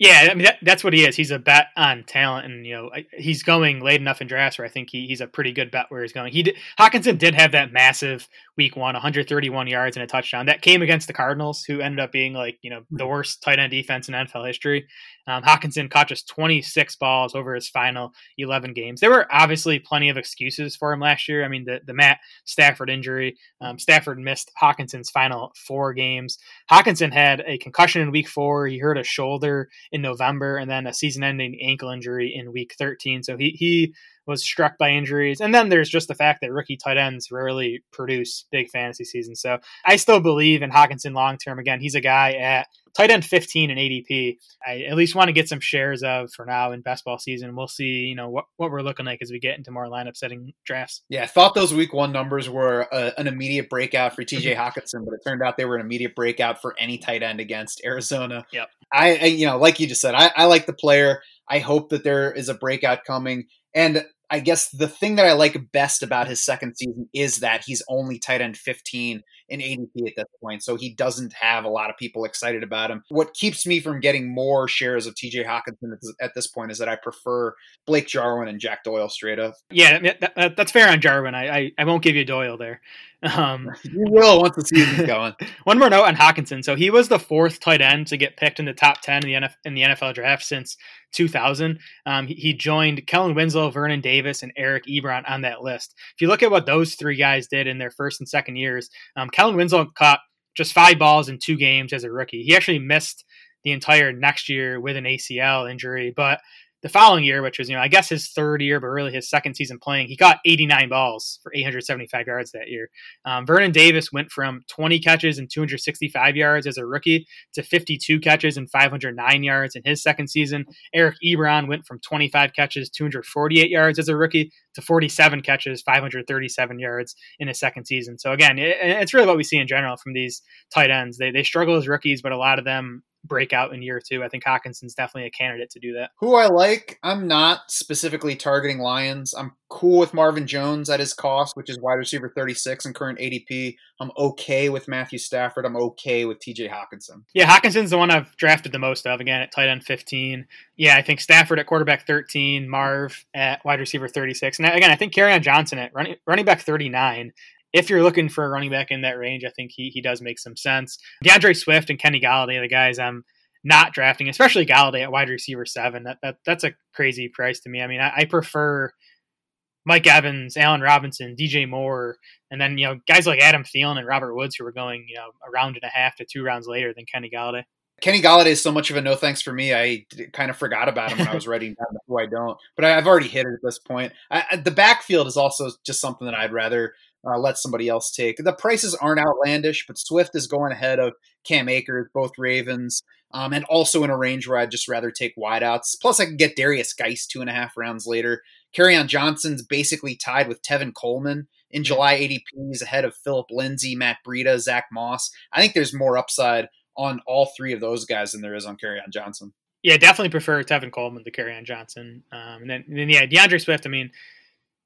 Yeah, I mean that, that's what he is. He's a bet on talent, and you know he's going late enough in drafts where I think he, he's a pretty good bet where he's going. He did, Hockenson did have that massive week one, 131 yards and a touchdown that came against the Cardinals, who ended up being like you know the mm-hmm. worst tight end defense in NFL history. Um, Hockenson caught just 26 balls over his final 11 games. There were obviously plenty of excuses for him last year. I mean the the Matt Stafford injury, um, Stafford missed Hockenson's final four games. Hockenson had a concussion in week four. He hurt a shoulder in November, and then a season-ending ankle injury in Week 13. So he he was struck by injuries. And then there's just the fact that rookie tight ends rarely produce big fantasy seasons. So I still believe in Hockenson long term. Again, he's a guy at tight end 15 in ADP. I at least want to get some shares of for now in best ball season. We'll see, you know, what, what we're looking like as we get into more lineup setting drafts. Yeah, I thought those week one numbers were a, an immediate breakout for TJ Hockenson, but it turned out they were an immediate breakout for any tight end against Arizona. Yep. I, I you know, like you just said, I, I like the player. I hope that there is a breakout coming. And I guess the thing that I like best about his second season is that he's only tight end 15 in ADP at this point. So he doesn't have a lot of people excited about him. What keeps me from getting more shares of TJ Hockenson at this point is that I prefer Blake Jarwin and Jack Doyle straight up. Yeah, that, that, that's fair on Jarwin. I, I, I won't give you Doyle there. Um, you will once the season's going. one more note on Hockenson. So he was the fourth tight end to get picked in the top ten in the NFL, in the NFL draft since 2000. Um, he, he, joined Kellen Winslow, Vernon Davis, and Eric Ebron on that list. If you look at what those three guys did in their first and second years, um, Kellen Winslow caught just five balls in two games as a rookie. He actually missed the entire next year with an ACL injury, but the following year, which was, you know, I guess his third year, but really his second season playing, he caught 89 balls for 875 yards that year. Um, Vernon Davis went from 20 catches and 265 yards as a rookie to 52 catches and 509 yards in his second season. Eric Ebron went from 25 catches, 248 yards as a rookie to 47 catches, 537 yards in his second season. So again, it, it's really what we see in general from these tight ends. They, they struggle as rookies, but a lot of them breakout in year two. I think Hockenson's definitely a candidate to do that. Who I like, I'm not specifically targeting Lions. I'm cool with Marvin Jones at his cost, which is wide receiver 36 and current ADP. I'm okay with Matthew Stafford. I'm okay with TJ Hockenson. Yeah, Hockenson's the one I've drafted the most of, again, at tight end 15. Yeah, I think Stafford at quarterback 13, Marv at wide receiver 36. And again, I think Kerryon Johnson at running, running back 39 if you're looking for a running back in that range, I think he he does make some sense. D'Andre Swift and Kenny Golladay, the guys I'm not drafting, especially Golladay at wide receiver seven. That, that that's a crazy price to me. I mean, I, I prefer Mike Evans, Allen Robinson, DJ Moore, and then you know guys like Adam Thielen and Robert Woods who are going you know a round and a half to two rounds later than Kenny Golladay. Kenny Golladay is so much of a no thanks for me. I kind of forgot about him when I was writing down who I don't, but I, have already hit it at this point. I, the backfield is also just something that I'd rather uh, let somebody else take. The prices aren't outlandish, but Swift is going ahead of Cam Akers, both Ravens, um, and also in a range where I'd just rather take wideouts. Plus, I can get Darius Geist two and a half rounds later. Kerryon Johnson's basically tied with Tevin Coleman in July ADPs ahead of Philip Lindsay, Matt Breida, Zach Moss. I think there's more upside on all three of those guys than there is on Kerryon Johnson. Yeah, definitely prefer Tevin Coleman to Kerryon Johnson. Um, and then, and then, yeah, D'Andre Swift. I mean,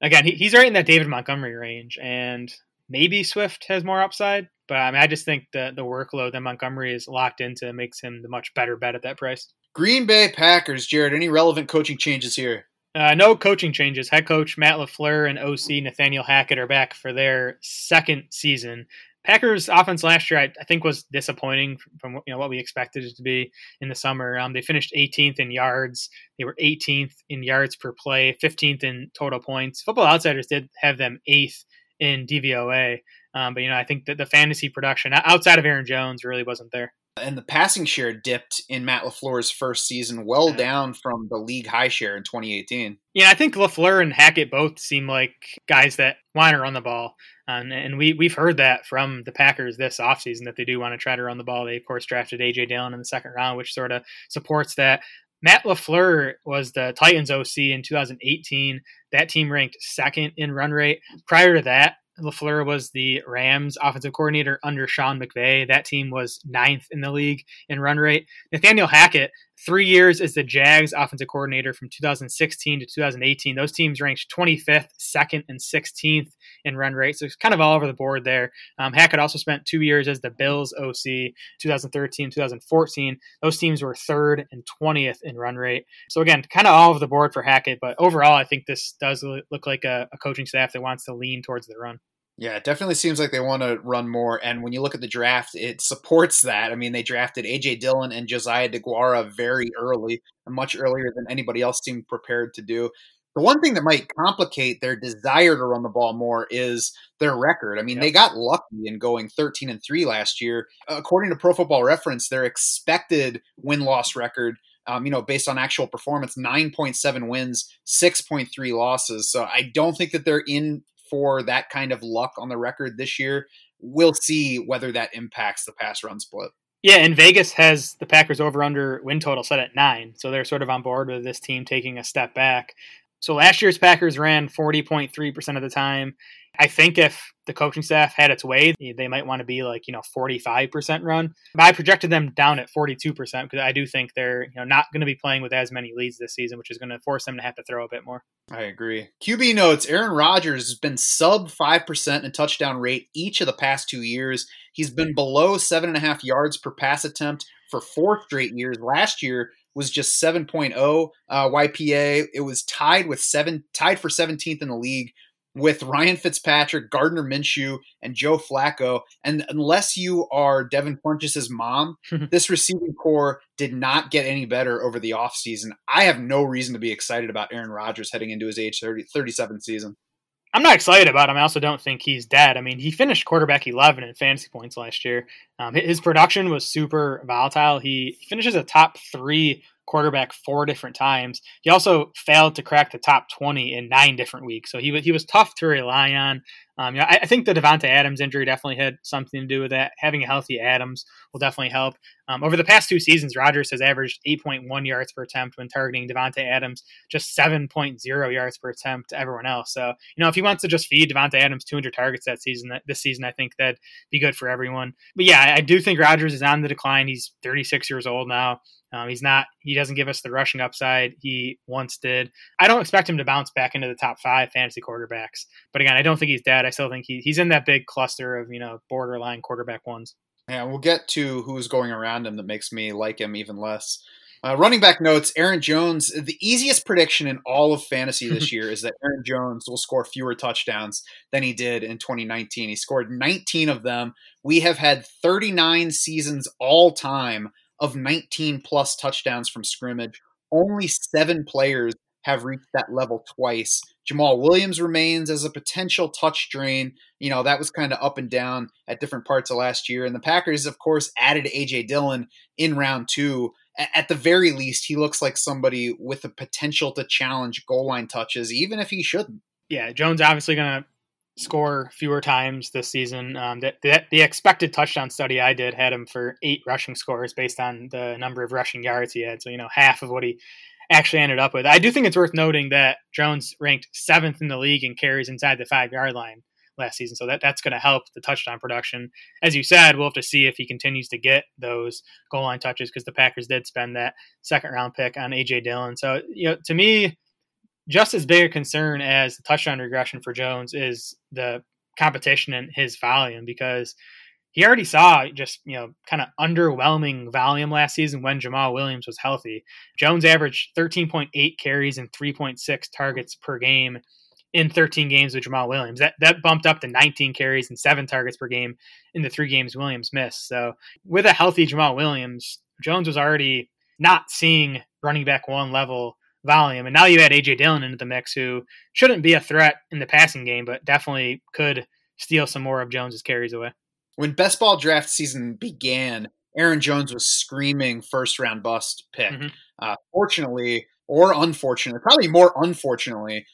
again, he, he's right in that David Montgomery range, and maybe Swift has more upside. But I mean, I just think the the workload that Montgomery is locked into makes him the much better bet at that price. Green Bay Packers, Jared. Any relevant coaching changes here? Uh, no coaching changes. Head coach Matt LaFleur and OC Nathaniel Hackett are back for their second season. Packers offense last year, I, I, think, was disappointing from you know what we expected it to be in the summer. Um, they finished 18th in yards. They were 18th in yards per play, 15th in total points. Football Outsiders did have them eighth in DVOA, um, but you know I think that the fantasy production outside of Aaron Jones really wasn't there. And the passing share dipped in Matt LaFleur's first season, well yeah. down from the league high share in 2018. Yeah, I think LaFleur and Hackett both seem like guys that want to run the ball. Um, and we, we've heard that from the Packers this offseason that they do want to try to run the ball. They, of course, drafted A.J. Dillon in the second round, which sort of supports that. Matt LaFleur was the Titans OC in 2018. That team ranked second in run rate. Prior to that, LaFleur was the Rams offensive coordinator under Sean McVay. That team was ninth in the league in run rate. Nathaniel Hackett three years as the Jags offensive coordinator from 2016 to 2018. Those teams ranked 25th, second, and 16th in run rate. So it's kind of all over the board there. Um, Hackett also spent two years as the Bills OC, 2013, 2014. Those teams were third and 20th in run rate. So again, kind of all over the board for Hackett. But overall, I think this does look like a, a coaching staff that wants to lean towards the run. Yeah, it definitely seems like they want to run more. And when you look at the draft, it supports that. I mean, they drafted A.J. Dillon and Josiah DeGuara very early, much earlier than anybody else seemed prepared to do. The one thing that might complicate their desire to run the ball more is their record. I mean, yep. they got lucky in going 13 and 3 last year. According to Pro Football Reference, their expected win loss record Um, you know, based on actual performance, 9.7 wins, 6.3 losses. So I don't think that they're in for that kind of luck on the record this year. We'll see whether that impacts the pass run split. Yeah, and Vegas has the Packers over under win total set at nine. So they're sort of on board with this team taking a step back. So last year's Packers ran 40.3% of the time. I think if the coaching staff had its way, they might want to be like, you know, 45% run. But I projected them down at 42% because I do think they're, you know, not going to be playing with as many leads this season, which is going to force them to have to throw a bit more. I agree. QB notes Aaron Rodgers has been sub 5% in touchdown rate each of the past two years. He's been below seven and a half yards per pass attempt for four straight years. Last year was just 7.0 uh, YPA. It was tied with seven, tied for 17th in the league with Ryan Fitzpatrick, Gardner Minshew, and Joe Flacco. And unless you are Devin Funchess' mom, this receiving corps did not get any better over the offseason. I have no reason to be excited about Aaron Rodgers heading into his age 30, 37 season. I'm not excited about him. I also don't think he's dead. I mean, he finished quarterback 11 in fantasy points last year. Um, his production was super volatile. He finishes a top three quarterback four different times. He also failed to crack the top 20 in nine different weeks. So he, he was tough to rely on. Um, you know, I, I, think the Davante Adams injury definitely had something to do with that. Having a healthy Adams will definitely help. Um, over the past two seasons, Rodgers has averaged 8.1 yards per attempt when targeting Davante Adams, just 7.0 yards per attempt to everyone else. So, you know, if he wants to just feed Davante Adams 200 targets that season, that this season, I think that'd be good for everyone. But yeah, I, I do think Rodgers is on the decline. He's 36 years old now. Um, he's not. He doesn't give us the rushing upside he once did. I don't expect him to bounce back into the top five fantasy quarterbacks. But again, I don't think he's dead. I still think he, he's in that big cluster of you know borderline quarterback ones. Yeah, we'll get to who's going around him that makes me like him even less. Uh, running back notes: Aaron Jones. The easiest prediction in all of fantasy this year is that Aaron Jones will score fewer touchdowns than he did in 2019. He scored 19 of them. We have had 39 seasons all time of 19 plus touchdowns from scrimmage. Only seven players have reached that level twice. Jamaal Williams remains as a potential touch drain. You know, that was kind of up and down at different parts of last year. And the Packers, of course, added AJ Dillon in round two. At the very least, he looks like somebody with the potential to challenge goal line touches, even if he shouldn't. Yeah, Jones obviously going to score fewer times this season. Um, that, the expected touchdown study I did had him for eight rushing scores based on the number of rushing yards he had. So you know half of what he actually ended up with. I do think it's worth noting that Jones ranked seventh in the league in carries inside the five yard line last season. So that, that's going to help the touchdown production. As you said, we'll have to see if he continues to get those goal line touches because the Packers did spend that second round pick on AJ Dillon. So, you know, to me, just as big a concern as the touchdown regression for Jones is the competition and his volume because he already saw just you know kind of underwhelming volume last season when Jamaal Williams was healthy. Jones averaged 13.8 carries and 3.6 targets per game in 13 games with Jamaal Williams. That that bumped up to 19 carries and seven targets per game in the three games Williams missed. So with a healthy Jamaal Williams, Jones was already not seeing running back one level volume. And now you add AJ Dillon into the mix, who shouldn't be a threat in the passing game, but definitely could steal some more of Jones's carries away. When best ball draft season began, Aaron Jones was screaming first round bust pick. Mm-hmm. Uh, fortunately, or unfortunately, probably more unfortunately,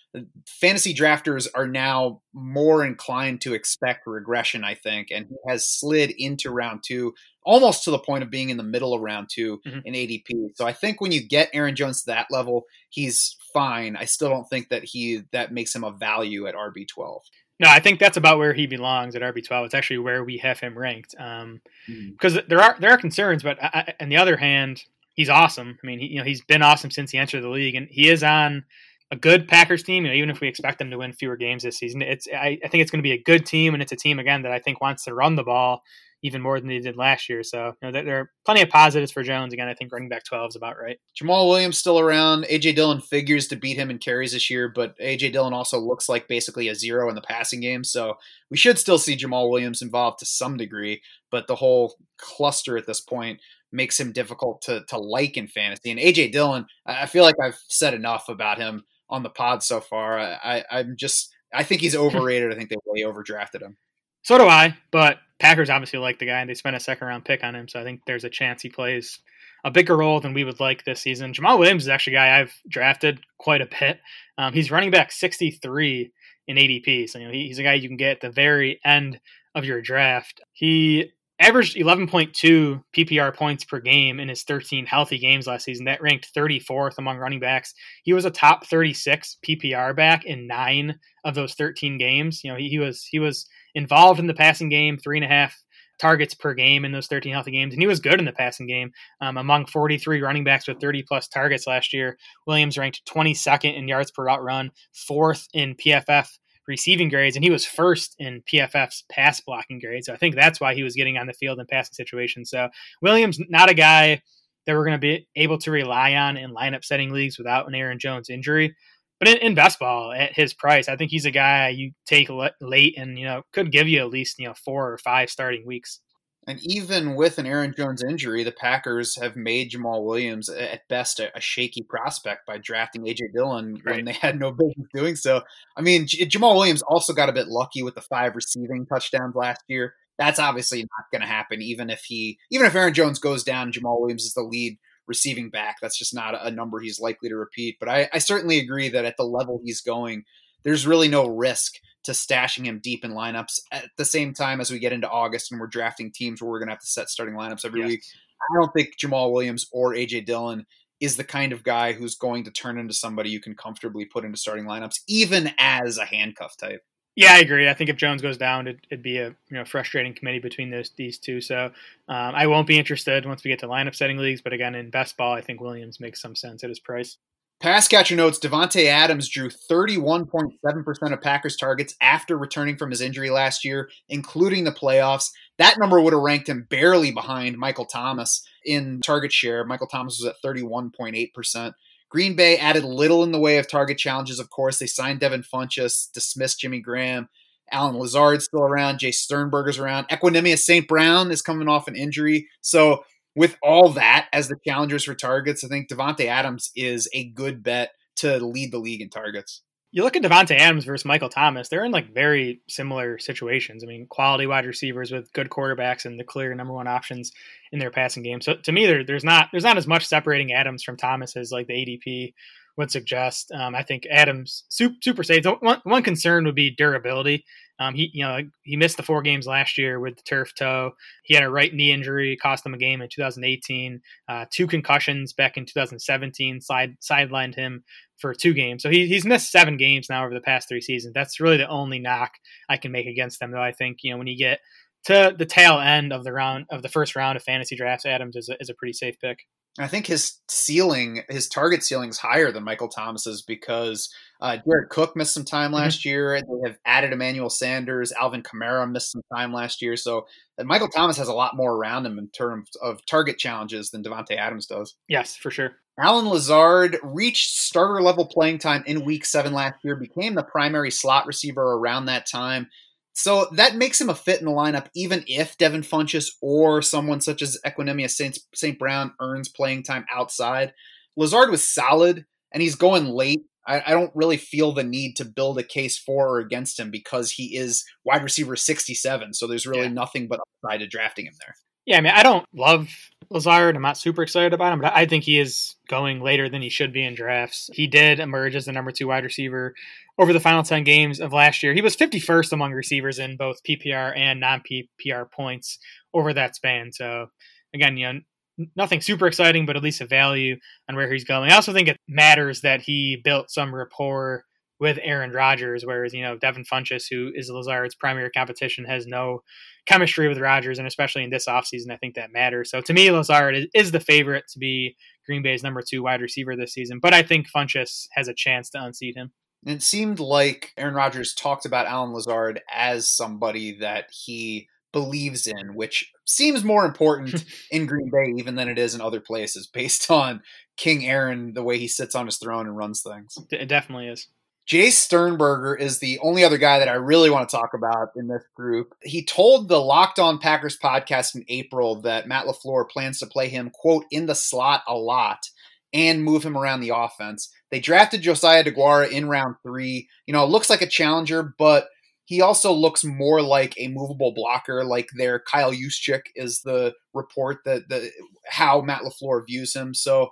fantasy drafters are now more inclined to expect regression, I think, and he has slid into round two, almost to the point of being in the middle of round 2 mm-hmm. in ADP. So I think when you get Aaron Jones to that level, he's fine. I still don't think that he that makes him a value at RB twelve. No, I think that's about where he belongs at RB twelve. It's actually where we have him ranked. Um, mm-hmm. because there are there are concerns, but I, on the other hand, he's awesome. I mean, he, you know, he's been awesome since he entered the league, and he is on a good Packers team. You know, even if we expect them to win fewer games this season, it's I, I think it's going to be a good team, and it's a team again that I think wants to run the ball even more than they did last year. So you know, there are plenty of positives for Jones. Again, I think running back 12 is about right. Jamaal Williams still around. AJ Dillon figures to beat him in carries this year, but AJ Dillon also looks like basically a zero in the passing game. So we should still see Jamaal Williams involved to some degree, but the whole cluster at this point makes him difficult to to like in fantasy. And AJ Dillon, I feel like I've said enough about him on the pod so far. I, I'm just I think he's overrated. I think they way overdrafted him. So do I, but Packers obviously like the guy and they spent a second round pick on him, so I think there's a chance he plays a bigger role than we would like this season. Jamaal Williams is actually a guy I've drafted quite a bit. Um, he's running back 63 in ADP, so you know, he, he's a guy you can get at the very end of your draft. He averaged 11.2 PPR points per game in his 13 healthy games last season. That ranked 34th among running backs. He was a top 36 PPR back in nine of those 13 games. You know, he, he was he was involved in the passing game, three and a half targets per game in those 13 healthy games, and he was good in the passing game. Um, among 43 running backs with 30 plus targets last year, Williams ranked 22nd in yards per route run, fourth in PFF receiving grades, and he was first in PFF's pass blocking grades. So I think that's why he was getting on the field in passing situations. So Williams, not a guy that we're going to be able to rely on in lineup setting leagues without an Aaron Jones injury. But in, in best ball at his price, I think he's a guy you take late and you know could give you at least you know four or five starting weeks. And even with an Aaron Jones injury, the Packers have made Jamaal Williams at best a, a shaky prospect by drafting AJ Dillon right. when they had no business doing so. I mean, J- Jamaal Williams also got a bit lucky with the five receiving touchdowns last year. That's obviously not going to happen, even if he, even if Aaron Jones goes down, Jamaal Williams is the lead receiving back. That's just not a number he's likely to repeat. But I, I certainly agree that at the level he's going, there's really no risk to stashing him deep in lineups at the same time as we get into August and we're drafting teams where we're going to have to set starting lineups every yes. week. I don't think Jamaal Williams or AJ Dillon is the kind of guy who's going to turn into somebody you can comfortably put into starting lineups, even as a handcuff type. Yeah, I agree. I think if Jones goes down, it'd, it'd be a you know frustrating committee between those these two. So um, I won't be interested once we get to lineup setting leagues. But again, in best ball, I think Williams makes some sense at his price. Pass catcher notes Davante Adams drew 31.7% of Packers targets after returning from his injury last year, including the playoffs. That number would have ranked him barely behind Michael Thomas in target share. Michael Thomas was at 31.8%. Green Bay added little in the way of target challenges, of course. They signed Devin Funchess, dismissed Jimmy Graham. Allen Lazard's still around. Jace Sternberger's around. Equanimeous St. Brown is coming off an injury. So with all that as the challengers for targets, I think Davante Adams is a good bet to lead the league in targets. You look at Davante Adams versus Michael Thomas; they're in like very similar situations. I mean, quality wide receivers with good quarterbacks and the clear number one options in their passing game. So to me, there, there's not there's not as much separating Adams from Thomas as like the ADP would suggest. Um, I think Adams super, safe. One, one concern would be durability. Um, he, you know, he missed the four games last year with the turf toe. He had a right knee injury, cost him a game in 2018. Uh, two concussions back in 2017 side sidelined him for two games. So he, he's missed seven games now over the past three seasons. That's really the only knock I can make against them. Though I think you know when you get to the tail end of the round of the first round of fantasy drafts, Adams is a, is a pretty safe pick. I think his ceiling, his target ceiling is higher than Michael Thomas's because uh, Jared Cook missed some time mm-hmm. last mm-hmm. year. They have added Emmanuel Sanders. Alvin Kamara missed some time last year. So Michael Thomas has a lot more around him in terms of target challenges than Davante Adams does. Yes, for sure. Allen Lazard reached starter level playing time in week seven last year, became the primary slot receiver around that time. So that makes him a fit in the lineup, even if Devin Funchess or someone such as Equanimeous St. Brown earns playing time outside. Lazard was solid, and he's going late. I, I, don't really feel the need to build a case for or against him because he is wide receiver 67. So there's really yeah. nothing but upside to drafting him there. Yeah, I mean, I don't love Lazard. I'm not super excited about him, but I think he is going later than he should be in drafts. He did emerge as the number two wide receiver over the final 10 games of last year. He was 51st among receivers in both PPR and non PPR points over that span. So, again, you know, nothing super exciting, but at least a value on where he's going. I also think it matters that he built some rapport with Aaron Rodgers, whereas, you know, Devin Funchess, who is Lazard's primary competition, has no chemistry with Rodgers, and especially in this offseason, I think that matters. So to me, Lazard is, is the favorite to be Green Bay's number two wide receiver this season, but I think Funchess has a chance to unseat him. It seemed like Aaron Rodgers talked about Allen Lazard as somebody that he believes in, which seems more important in Green Bay even than it is in other places, based on King Aaron, the way he sits on his throne and runs things. It definitely is. Jace Sternberger is the only other guy that I really want to talk about in this group. He told the Locked On Packers podcast in April that Matt LaFleur plans to play him, quote, in the slot a lot and move him around the offense. They drafted Josiah DeGuara in round three. You know, looks like a challenger, but he also looks more like a movable blocker, like their Kyle Juszczyk is the report that the how Matt LaFleur views him. So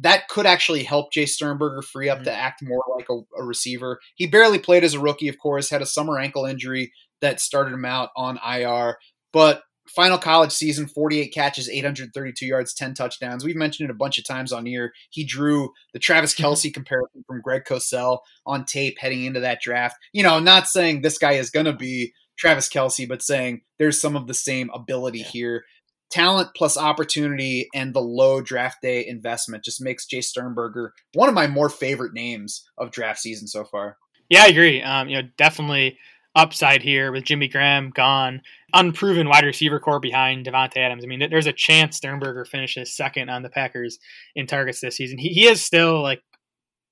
that could actually help Jace Sternberger free up mm-hmm. to act more like a, a, receiver. He barely played as a rookie, of course, had a summer ankle injury that started him out on IR. But final college season 48 catches 832 yards 10 touchdowns we've mentioned it a bunch of times on here he drew the travis Kelce comparison from greg cosell on tape heading into that draft you know not saying this guy is going to be travis Kelce, but saying there's some of the same ability yeah. here talent plus opportunity and the low draft day investment just makes jace sternberger one of my more favorite names of draft season so far yeah i agree um, you know definitely upside here with Jimmy Graham gone, unproven wide receiver corps behind Davante Adams. I mean, there's a chance Sternberger finishes second on the Packers in targets this season. He, he is still like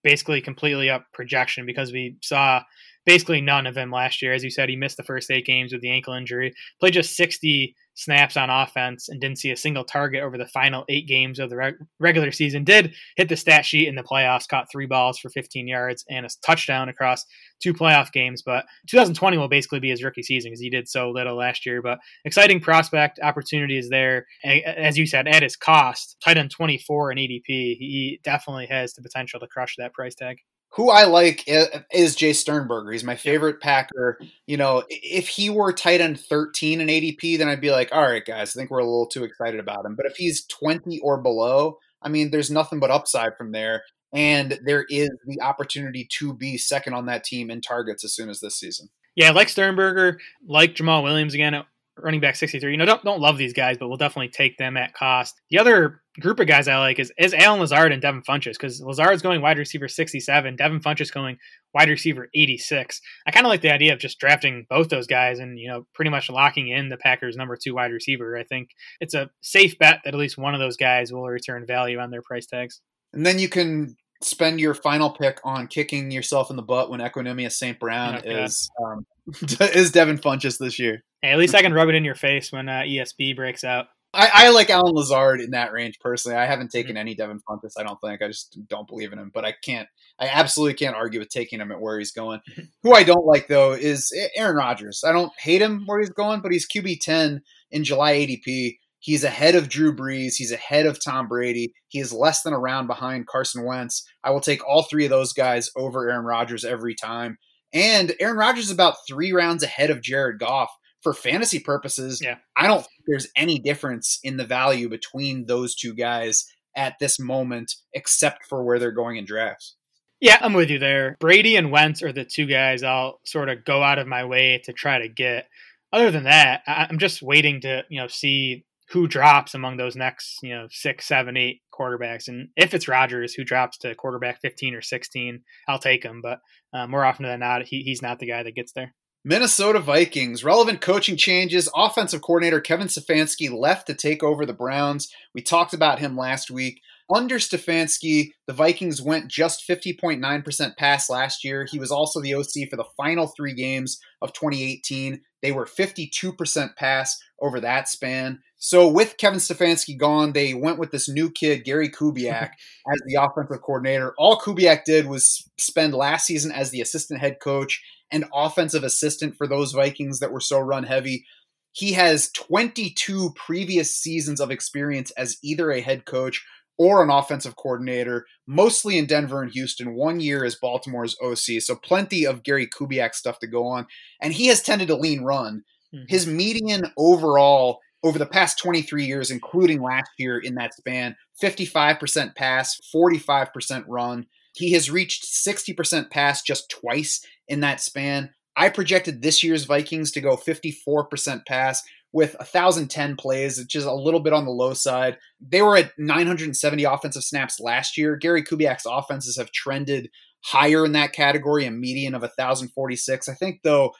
basically completely up projection because we saw basically none of him last year. As you said, he missed the first eight games with the ankle injury, played just 60 snaps on offense and didn't see a single target over the final eight games of the reg- regular season. Did hit the stat sheet in the playoffs, caught three balls for 15 yards and a touchdown across two playoff games. But 2020 will basically be his rookie season because he did so little last year. But exciting prospect opportunity is there. As you said, at his cost, tight end 24 in ADP, he definitely has the potential to crush that price tag who I like is Jace Sternberger. He's my favorite Packer. You know, if he were tight end 13 in ADP, then I'd be like, all right, guys, I think we're a little too excited about him. But if he's 20 or below, I mean, there's nothing but upside from there. And there is the opportunity to be second on that team in targets as soon as this season. Yeah, like Sternberger, like Jamaal Williams again running back 63. You know, don't don't love these guys, but we'll definitely take them at cost. The other group of guys I like is is Allen Lazard and Devin Funchess because Lazard's going wide receiver 67, Devin Funchess going wide receiver 86. I kind of like the idea of just drafting both those guys and you know pretty much locking in the Packers' number two wide receiver. I think it's a safe bet that at least one of those guys will return value on their price tags. And then you can spend your final pick on kicking yourself in the butt when Equanimeous St. Brown oh, is um, is Devin Funchess this year. Hey, at least I can rub it in your face when uh, ESB breaks out. I, I, like Allen Lazard in that range personally. I haven't taken mm-hmm. any Devin Funchess. I don't think. I just don't believe in him. But I can't. I absolutely can't argue with taking him at where he's going. Mm-hmm. Who I don't like though is Aaron Rodgers. I don't hate him where he's going, but he's QB ten in July ADP. He's ahead of Drew Brees. He's ahead of Tom Brady. He is less than a round behind Carson Wentz. I will take all three of those guys over Aaron Rodgers every time. And Aaron Rodgers is about three rounds ahead of Jared Goff. For fantasy purposes, yeah. I don't think there's any difference in the value between those two guys at this moment, except for where they're going in drafts. Yeah, I'm with you there. Brady and Wentz are the two guys I'll sort of go out of my way to try to get. Other than that, I'm just waiting to you know see who drops among those next, you know, six, seven, eight quarterbacks. And if it's Rodgers who drops to quarterback 15 or 16, I'll take him. But uh, more often than not, he, he's not the guy that gets there. Minnesota Vikings, relevant coaching changes. Offensive coordinator Kevin Stefanski left to take over the Browns. We talked about him last week. Under Stefanski, the Vikings went just 50.9% pass last year. He was also the OC for the final three games of 2018. They were 52% pass over that span. So with Kevin Stefanski gone, they went with this new kid, Gary Kubiak, as the offensive coordinator. All Kubiak did was spend last season as the assistant head coach and offensive assistant for those Vikings that were so run heavy. He has 22 previous seasons of experience as either a head coach or an offensive coordinator, mostly in Denver and Houston, one year as Baltimore's OC. So plenty of Gary Kubiak stuff to go on. And he has tended to lean run. Mm-hmm. His median overall over the past 23 years, including last year in that span, 55% pass, 45% run. He has reached 60% pass just twice in that span. I projected this year's Vikings to go 54% pass, with 1,010 plays, which is a little bit on the low side. They were at 970 offensive snaps last year. Gary Kubiak's offenses have trended higher in that category, a median of 1,046. I think, though,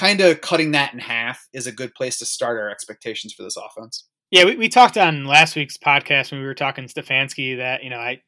kind of cutting that in half is a good place to start our expectations for this offense. Yeah, we, we talked on last week's podcast when we were talking Stefanski that, you know, I,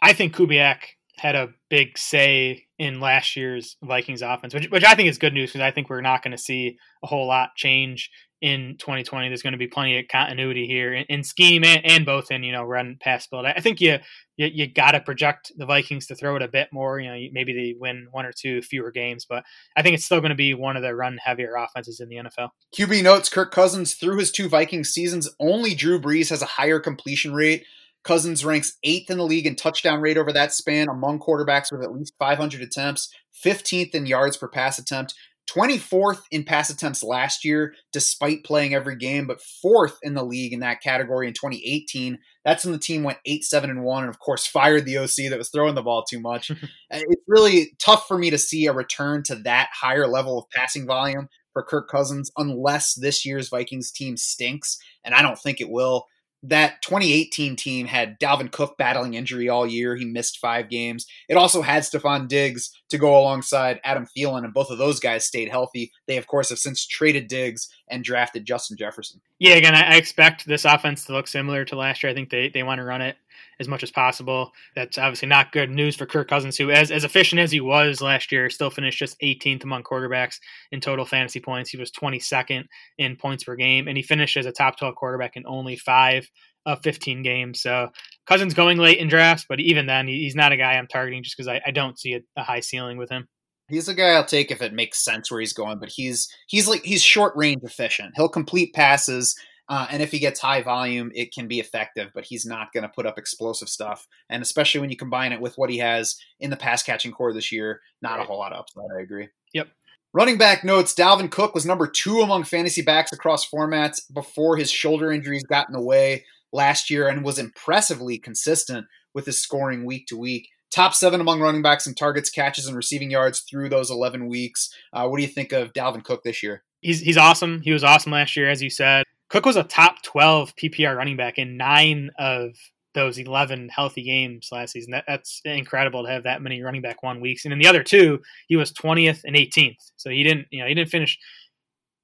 I think Kubiak had a big say in last year's Vikings offense, which which I think is good news because I think we're not going to see a whole lot change in 2020. There's going to be plenty of continuity here in, in scheme and, and, both in you know run pass build. I think you you, you got to project the Vikings to throw it a bit more. You know, maybe they win one or two fewer games, but I think it's still going to be one of the run heavier offenses in the NFL. QB notes: Kirk Cousins through his two Vikings seasons, only Drew Brees has a higher completion rate. Cousins ranks eighth in the league in touchdown rate over that span among quarterbacks with at least 500 attempts, 15th in yards per pass attempt, 24th in pass attempts last year, despite playing every game, but fourth in the league in that category in 2018. That's when the team went 8 7 and 1, and of course, fired the OC that was throwing the ball too much. Uh, it's really tough for me to see a return to that higher level of passing volume for Kirk Cousins unless this year's Vikings team stinks, and I don't think it will that 2018 team had Dalvin Cook battling injury all year. He missed five games. It also had Stefon Diggs to go alongside Adam Thielen, and both of those guys stayed healthy. They, of course, have since traded Diggs and drafted Justin Jefferson. Yeah, again, I expect this offense to look similar to last year. I think they, they want to run it as much as possible. That's obviously not good news for Kirk Cousins, who, as, as efficient as he was last year, still finished just 18th among quarterbacks in total fantasy points. He was 22nd in points per game, and he finished as a top 12 quarterback in only five of 15 games. So Cousins going late in drafts, but even then, he's not a guy I'm targeting just because I, I, don't see a, a high ceiling with him. He's a guy I'll take if it makes sense where he's going, but he's he's like he's short range efficient. He'll complete passes uh, and if he gets high volume, it can be effective, but he's not going to put up explosive stuff. And especially when you combine it with what he has in the pass catching corps this year, not right. a whole lot of upside. I agree. Yep. Running back notes Dalvin Cook was number two among fantasy backs across formats before his shoulder injuries got in the way last year and was impressively consistent with his scoring week to week. Top seven among running backs in targets, catches, and receiving yards through those 11 weeks. Uh, what do you think of Dalvin Cook this year? He's, he's awesome. He was awesome last year, as you said. Cook was a top 12 PPR running back in nine of those 11 healthy games last season. That, that's incredible to have that many running back one weeks. And in the other two, he was 20th and 18th. So he didn't, you know, he didn't finish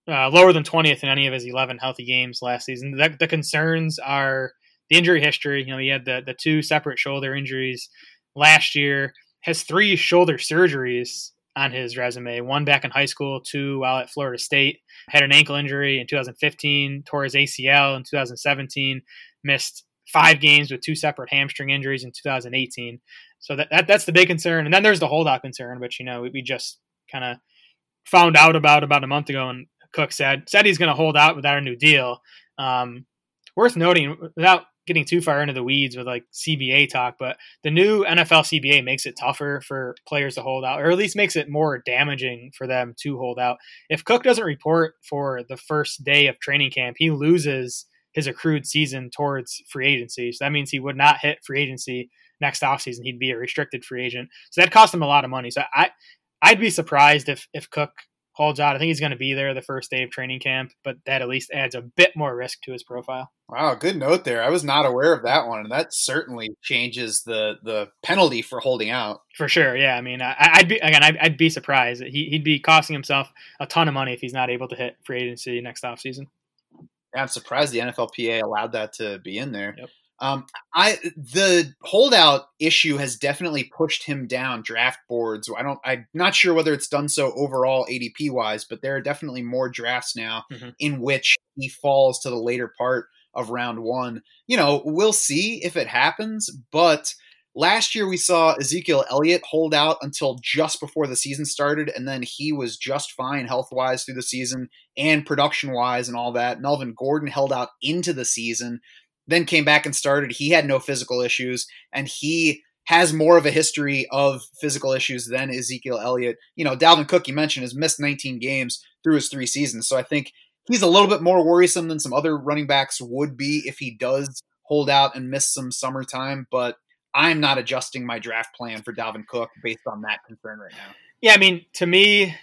uh, lower than 20th in any of his 11 healthy games last season. The, the concerns are the injury history. You know, he had the, the two separate shoulder injuries last year, has three shoulder surgeries on his resume. One back in high school, two while at Florida State. Had an ankle injury in 2015, tore his ACL in 2017, missed five games with two separate hamstring injuries in 2018. So that, that that's the big concern. And then there's the holdout concern, which you know we, we just kind of found out about about a month ago, and Cook said said he's going to hold out without a new deal. Um, worth noting, without getting too far into the weeds with like CBA talk, but the new NFL CBA makes it tougher for players to hold out, or at least makes it more damaging for them to hold out. If Cook doesn't report for the first day of training camp, he loses his accrued season towards free agency. So that means he would not hit free agency next offseason. He'd be a restricted free agent. So that cost him a lot of money. So I I'd be surprised if if Cook holds out. I think he's going to be there the first day of training camp, but that at least adds a bit more risk to his profile. Wow, good note there. I was not aware of that one, and that certainly changes the the penalty for holding out. For sure, yeah. I mean, I, would be again, I'd, I'd, be surprised. That he, would be costing himself a ton of money if he's not able to hit free agency next offseason. Yeah, I'm surprised the NFLPA allowed that to be in there. Yep. Um, I the holdout issue has definitely pushed him down draft boards. I don't. I'm not sure whether it's done so overall ADP wise, but there are definitely more drafts now mm-hmm. in which he falls to the later part of round one. You know, we'll see if it happens, but last year we saw Ezekiel Elliott hold out until just before the season started, and then he was just fine health wise through the season and production wise and all that. Melvin Gordon held out into the season then came back and started. He had no physical issues, and he has more of a history of physical issues than Ezekiel Elliott. You know, Dalvin Cook, you mentioned, has missed 19 games through his three seasons. So I think he's a little bit more worrisome than some other running backs would be if he does hold out and miss some summertime. But I'm not adjusting my draft plan for Dalvin Cook based on that concern right now. Yeah, I mean, to me,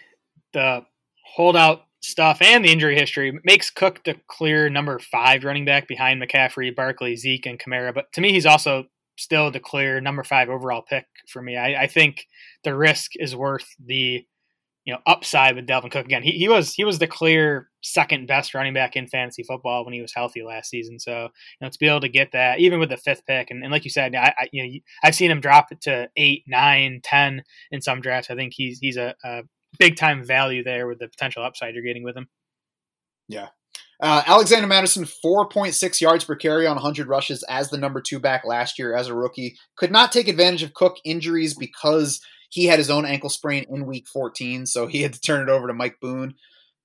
the holdout stuff and the injury history makes Cook the clear number five running back behind McCaffrey, Barkley, Zeke, and Kamara. But to me, he's also still the clear number five overall pick for me. I, I think the risk is worth the you know upside with Dalvin Cook again. He he was he was the clear second best running back in fantasy football when he was healthy last season. So you know to be able to get that even with the fifth pick and, and like you said, I, I you know I've seen him drop it to eight, nine, ten in some drafts. I think he's he's a, a big time value there with the potential upside you're getting with him. Yeah. Uh, Alexander Mattison, 4.6 yards per carry on 100 rushes as the number two back last year as a rookie. Could not take advantage of Cook injuries because he had his own ankle sprain in week 14, so he had to turn it over to Mike Boone.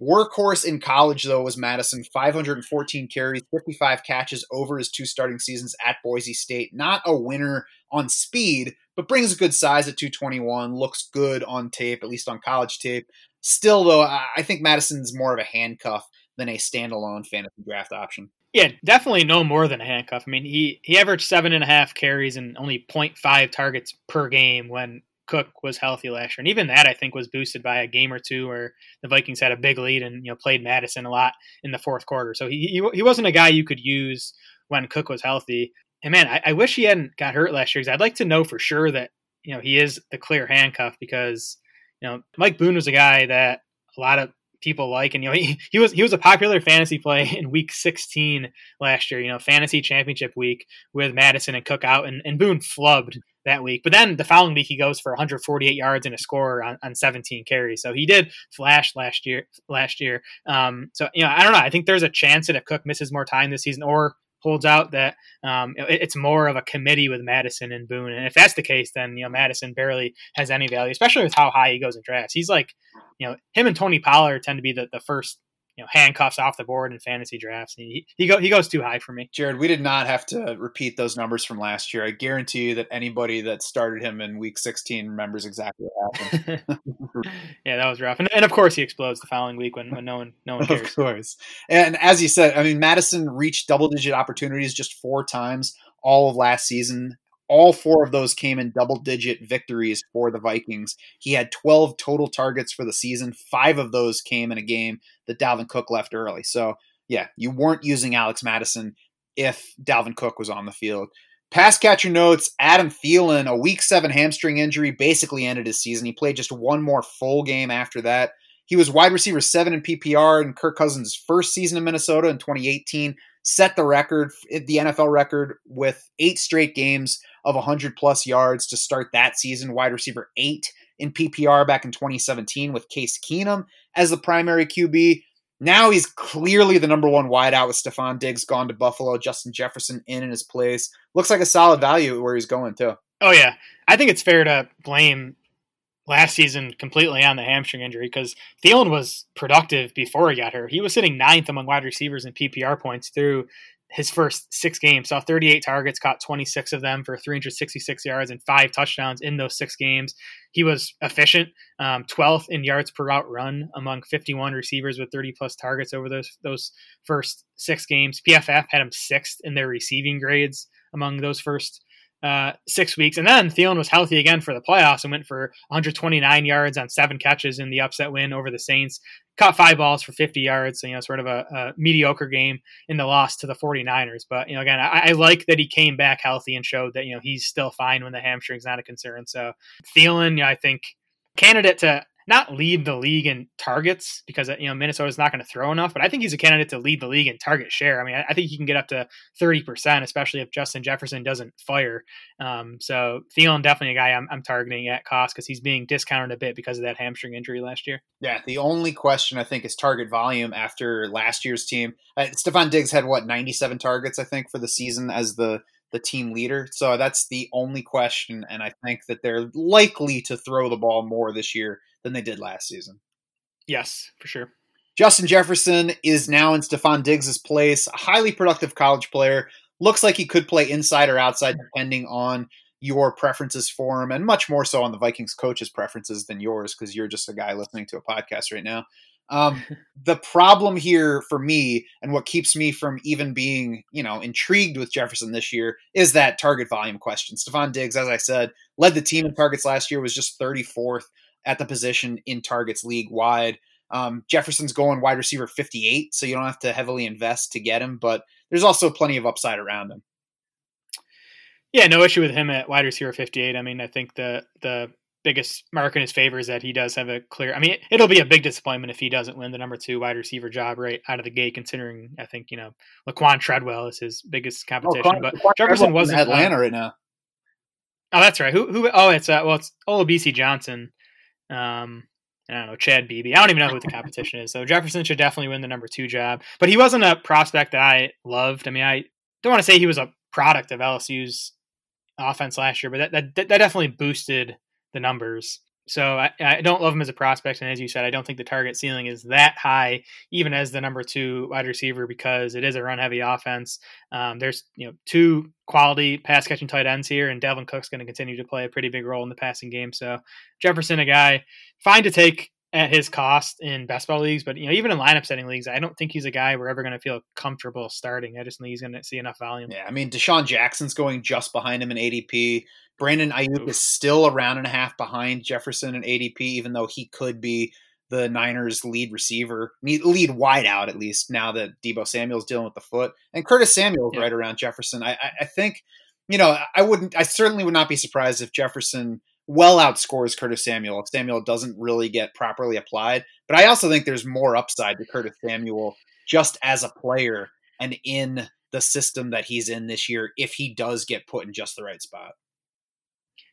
Workhorse in college, though, was Mattison, 514 carries, 55 catches over his two starting seasons at Boise State. Not a winner on speed, but brings a good size at 221. Looks good on tape, at least on college tape. Still, though, I think Mattison's more of a handcuff than a standalone fantasy draft option. Yeah, definitely no more than a handcuff. I mean, he he averaged seven and a half carries and only 0.5 targets per game when Cook was healthy last year, and even that I think was boosted by a game or two where the Vikings had a big lead and you know played Mattison a lot in the fourth quarter. So he he, he wasn't a guy you could use when Cook was healthy. And man, I, I wish he hadn't got hurt last year because I'd like to know for sure that you know he is the clear handcuff because you know Mike Boone was a guy that a lot of people like. And you know, he, he was he was a popular fantasy play in week 16 last year. You know, fantasy championship week with Mattison and Cook out, and, and Boone flubbed that week. But then the following week he goes for 148 yards and a score on, on 17 carries. So he did flash last year. Last year. Um, so you know, I don't know. I think there's a chance that if Cook misses more time this season, or holds out that um, it, it's more of a committee with Mattison and Boone. And if that's the case, then you know Mattison barely has any value, especially with how high he goes in drafts. He's like, you know, him and Tony Pollard tend to be the, the first you know handcuffs off the board in fantasy drafts. He he, go, he goes too high for me. Jared, we did not have to repeat those numbers from last year. I guarantee you that anybody that started him in week 16 remembers exactly what happened. yeah, that was rough. And, and, of course, he explodes the following week when, when no one no one cares. Of course. And as you said, I mean, Mattison reached double digit opportunities just four times all of last season. All four of those came in double digit victories for the Vikings. He had 12 total targets for the season. Five of those came in a game that Dalvin Cook left early. So, yeah, you weren't using Alex Mattison if Dalvin Cook was on the field. Pass catcher notes Adam Thielen, a week seven hamstring injury, basically ended his season. He played just one more full game after that. He was wide receiver seven in PPR in Kirk Cousins' first season in Minnesota in 2018 set the record, the NFL record, with eight straight games of 100 plus yards to start that season. Wide receiver eight in PPR back in 2017 with Case Keenum as the primary QB. Now he's clearly the number one wideout with Stefon Diggs gone to Buffalo, Justin Jefferson in in his place. Looks like a solid value where he's going too. Oh yeah, I think it's fair to blame last season completely on the hamstring injury because Thielen was productive before he got hurt. He was sitting ninth among wide receivers in PPR points through his first six games. Saw 38 targets, caught 26 of them for 366 yards and five touchdowns in those six games. He was efficient, um, 12th in yards per route run among 51 receivers with 30 plus targets over those those first six games. PFF had him sixth in their receiving grades among those first uh, six weeks. And then Thielen was healthy again for the playoffs and went for 129 yards on seven catches in the upset win over the Saints. Caught five balls for 50 yards. So, you know, sort of a, a mediocre game in the loss to the 49ers. But, you know, again, I, I, like that he came back healthy and showed that, you know, he's still fine when the hamstring's not a concern. So Thielen, you know, I think candidate to not lead the league in targets because you know Minnesota's not going to throw enough, but I think he's a candidate to lead the league in target share. I mean, I, think he can get up to thirty percent, especially if Justin Jefferson doesn't fire. Um, so Thielen definitely a guy I'm, I'm targeting at cost because he's being discounted a bit because of that hamstring injury last year. Yeah, the only question I think is target volume after last year's team. Uh, Stefon Diggs had what ninety seven targets I think for the season as the the team leader. So that's the only question. And I think that they're likely to throw the ball more this year than they did last season. Yes, for sure. Justin Jefferson is now in Stefon Diggs' place, a highly productive college player. Looks like he could play inside or outside depending on your preferences for him, and much more so on the Vikings coaches' preferences than yours, because you're just a guy listening to a podcast right now. Um, the problem here for me, and what keeps me from even being, you know, intrigued with Jefferson this year, is that target volume question. Stefon Diggs, as I said, led the team in targets last year, was just 34th at the position in targets league wide. Um, Jefferson's going wide receiver 58, so you don't have to heavily invest to get him, but there's also plenty of upside around him. Yeah, no issue with him at wide receiver 58. I mean, I think the the biggest mark in his favor is that he does have a clear. I mean, it'll be a big disappointment if he doesn't win the number two wide receiver job right out of the gate. Considering I think you know Laquan Treadwell is his biggest competition, Quan- but Quan Jefferson Treadwell's in wasn't. uh, Atlanta right now. oh, that's right. Who? Who? Oh, it's uh, well, it's Olabisi Johnson. Um, I don't know Chad Beebe. I don't even know who the competition is. So Jefferson should definitely win the number two job. But he wasn't a prospect that I loved. I mean, I don't want to say he was a product of LSU's offense last year, but that that, that definitely boosted the numbers. So I, I don't love him as a prospect, and as you said, I don't think the target ceiling is that high, even as the number two wide receiver, because it is a run-heavy offense. Um, there's you know two quality pass catching tight ends here, and Dalvin Cook's going to continue to play a pretty big role in the passing game. So Jefferson, a guy fine to take at his cost in best ball leagues, but you know even in lineup setting leagues, I don't think he's a guy we're ever going to feel comfortable starting. I just think he's going to see enough volume. Yeah, I mean DeSean Jackson's going just behind him in ADP. Brandon Aiyuk is still a round and a half behind Jefferson in ADP, even though he could be the Niners' lead receiver, lead wide out at least now that Deebo Samuel's dealing with the foot, and Curtis Samuel's Yeah. right around Jefferson. I, I, I think, you know, I wouldn't, I certainly would not be surprised if Jefferson well outscores Curtis Samuel if Samuel doesn't really get properly applied. But I also think there's more upside to Curtis Samuel just as a player and in the system that he's in this year if he does get put in just the right spot.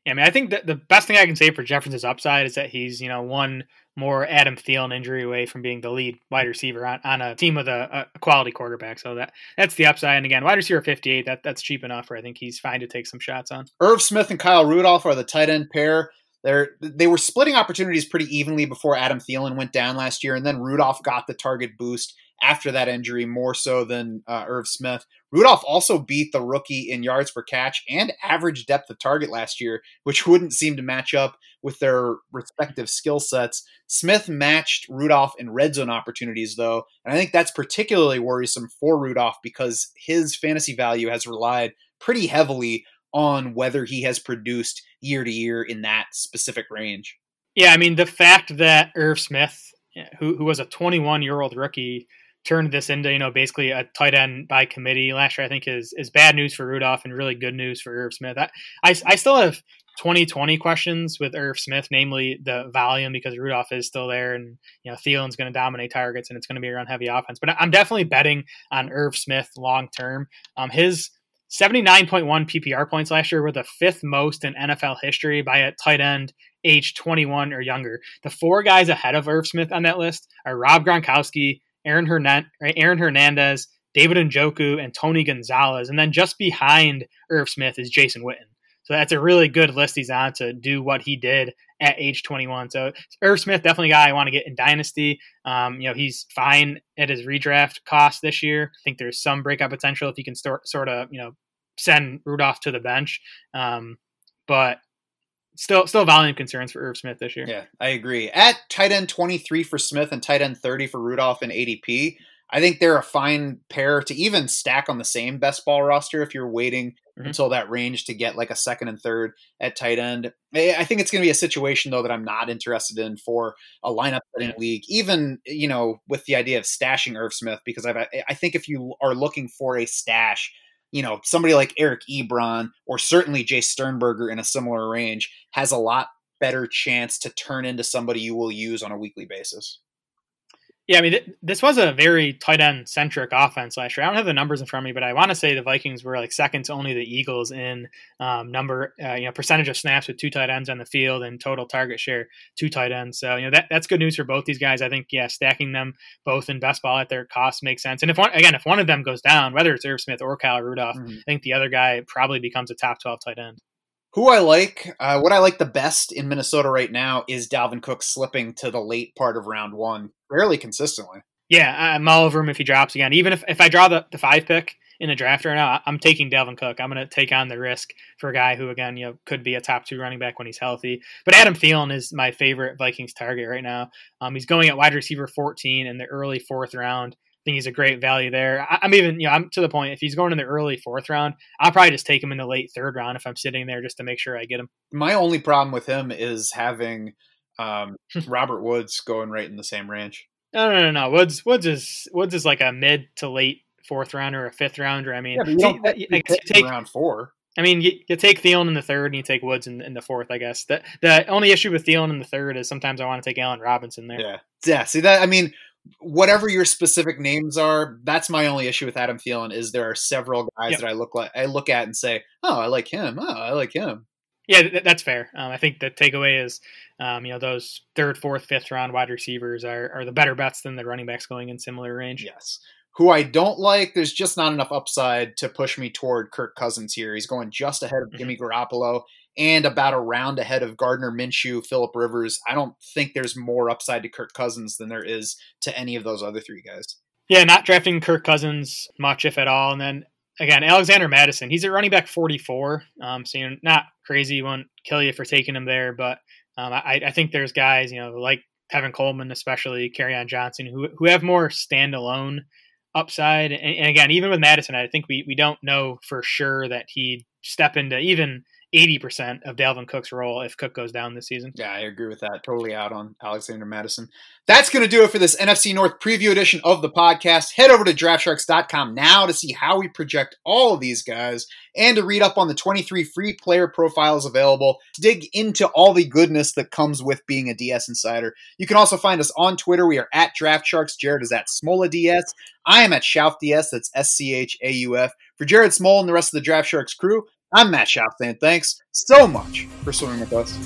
I mean, I think that the best thing I can say for Jefferson's upside is that he's, you know, one more Adam Thielen injury away from being the lead wide receiver on, on a team with a, a quality quarterback. So that that's the upside. And again, wide receiver 58, that that's cheap enough where I think he's fine to take some shots on. Irv Smith and Kyle Rudolph are the tight end pair. They're, they were splitting opportunities pretty evenly before Adam Thielen went down last year, and then Rudolph got the target boost after that injury more so than uh, Irv Smith. Rudolph also beat the rookie in yards per catch and average depth of target last year, which wouldn't seem to match up with their respective skill sets. Smith matched Rudolph in red zone opportunities, though, and I think that's particularly worrisome for Rudolph because his fantasy value has relied pretty heavily on whether he has produced year to year in that specific range. Yeah, I mean, the fact that Irv Smith, who, who was a 21 year old rookie, turned this into, you know, basically a tight end by committee last year, I think is, is bad news for Rudolph and really good news for Irv Smith. I, I, I still have 2020 questions with Irv Smith, namely the volume because Rudolph is still there and, you know, Thielen's going to dominate targets and it's going to be a run heavy offense. But I'm definitely betting on Irv Smith long term. Um, his 79.1 PPR points last year were the fifth most in NFL history by a tight end age 21 or younger. The four guys ahead of Irv Smith on that list are Rob Gronkowski, Aaron, Hernan- Aaron Hernandez, David Njoku, and Tony Gonzalez. And then just behind Irv Smith is Jason Witten. So that's a really good list he's on to do what he did at age 21. So Irv Smith, definitely a guy I want to get in Dynasty. Um, you know, he's fine at his redraft cost this year. I think there's some breakout potential if he can start, sort of, you know, send Rudolph to the bench. Um, but still, still volume concerns for Irv Smith this year. Yeah, I agree. At tight end 23 for Smith and tight end 30 for Rudolph and ADP, I think they're a fine pair to even stack on the same best ball roster if you're waiting Mhm. until that range to get like a second and third at tight end. I I think it's going to be a situation though that I'm not interested in for a lineup setting Yeah. league, even you know with the idea of stashing Irv Smith because I've, I think if you are looking for a stash, you know somebody like Eric Ebron or certainly Jace Sternberger in a similar range has a lot better chance to turn into somebody you will use on a weekly basis. Yeah, I mean, th- this was a very tight end centric offense last year. I don't have the numbers in front of me, but I want to say the Vikings were like second to only the Eagles in um, number, uh, you know, percentage of snaps with two tight ends on the field and total target share two tight ends. So you know that that's good news for both these guys. I think yeah, stacking them both in best ball at their cost makes sense. And if one again, if one of them goes down, whether it's Irv Smith or Kyle Rudolph, Mhm. I think the other guy probably becomes a top twelve tight end. Who I like, uh, what I like the best in Minnesota right now is Dalvin Cook slipping to the late part of round one fairly consistently. Yeah, I'm all over him if he drops again. Even if, if I draw the, the five pick in a draft right now, I'm taking Dalvin Cook. I'm going to take on the risk for a guy who, again, you know, could be a top two running back when he's healthy. But Adam Thielen is my favorite Vikings target right now. Um, he's going at wide receiver 14 in the early fourth round. Think he's a great value there. I, I'm even, you know, I'm to the point. If he's going in the early fourth round, I'll probably just take him in the late third round if I'm sitting there just to make sure I get him. My only problem with him is having um, Robert Woods going right in the same range. No, no, no, no. Woods, Woods is Woods is like a mid to late fourth rounder, or a fifth rounder. I mean, see, I guess you take round four. I mean, you, you take Thielen in the third and you take Woods in, in, the fourth, I guess. The the only issue with Thielen in the third is sometimes I want to take Allen Robinson there. Yeah. Yeah. See that? I mean, whatever your specific names are, that's my only issue with Adam Thielen is there are several guys yep. that I look like I look at and say, oh, I like him. Oh, I like him. Yeah, th- that's fair. Um, I think the takeaway is, um, you know, those third, fourth, fifth round wide receivers are, are the better bets than the running backs going in similar range. Yes. Who I don't like, there's just not enough upside to push me toward Kirk Cousins here. He's going just ahead of mm-hmm. Jimmy Garoppolo and about a round ahead of Gardner Minshew, Philip Rivers. I don't think there's more upside to Kirk Cousins than there is to any of those other three guys. Yeah, not drafting Kirk Cousins much, if at all. And then again, Alexander Mattison, he's at running back 44. Um, so you're not crazy. He won't kill you for taking him there. But um, I, I, think there's guys, you know, like Tevin Coleman, especially Kerryon Johnson, who, who have more standalone upside. And, and, again, even with Mattison, I think we, we don't know for sure that he'd step into even 80% of Dalvin Cook's role if Cook goes down this season. Yeah, I agree with that. Totally out on Alexander Mattison. That's going to do it for this NFC North preview edition of the podcast. Head over to draftsharks.com now to see how we project all of these guys and to read up on the 23 free player profiles available dig into all the goodness that comes with being a DS insider. You can also find us on Twitter. We are at DraftSharks. Jared is at Smola DS. I am at Schauf That's S C H A U F. For Jared Smola and the rest of the Draft Sharks crew, I'm Matt saying thanks so much for swimming with us.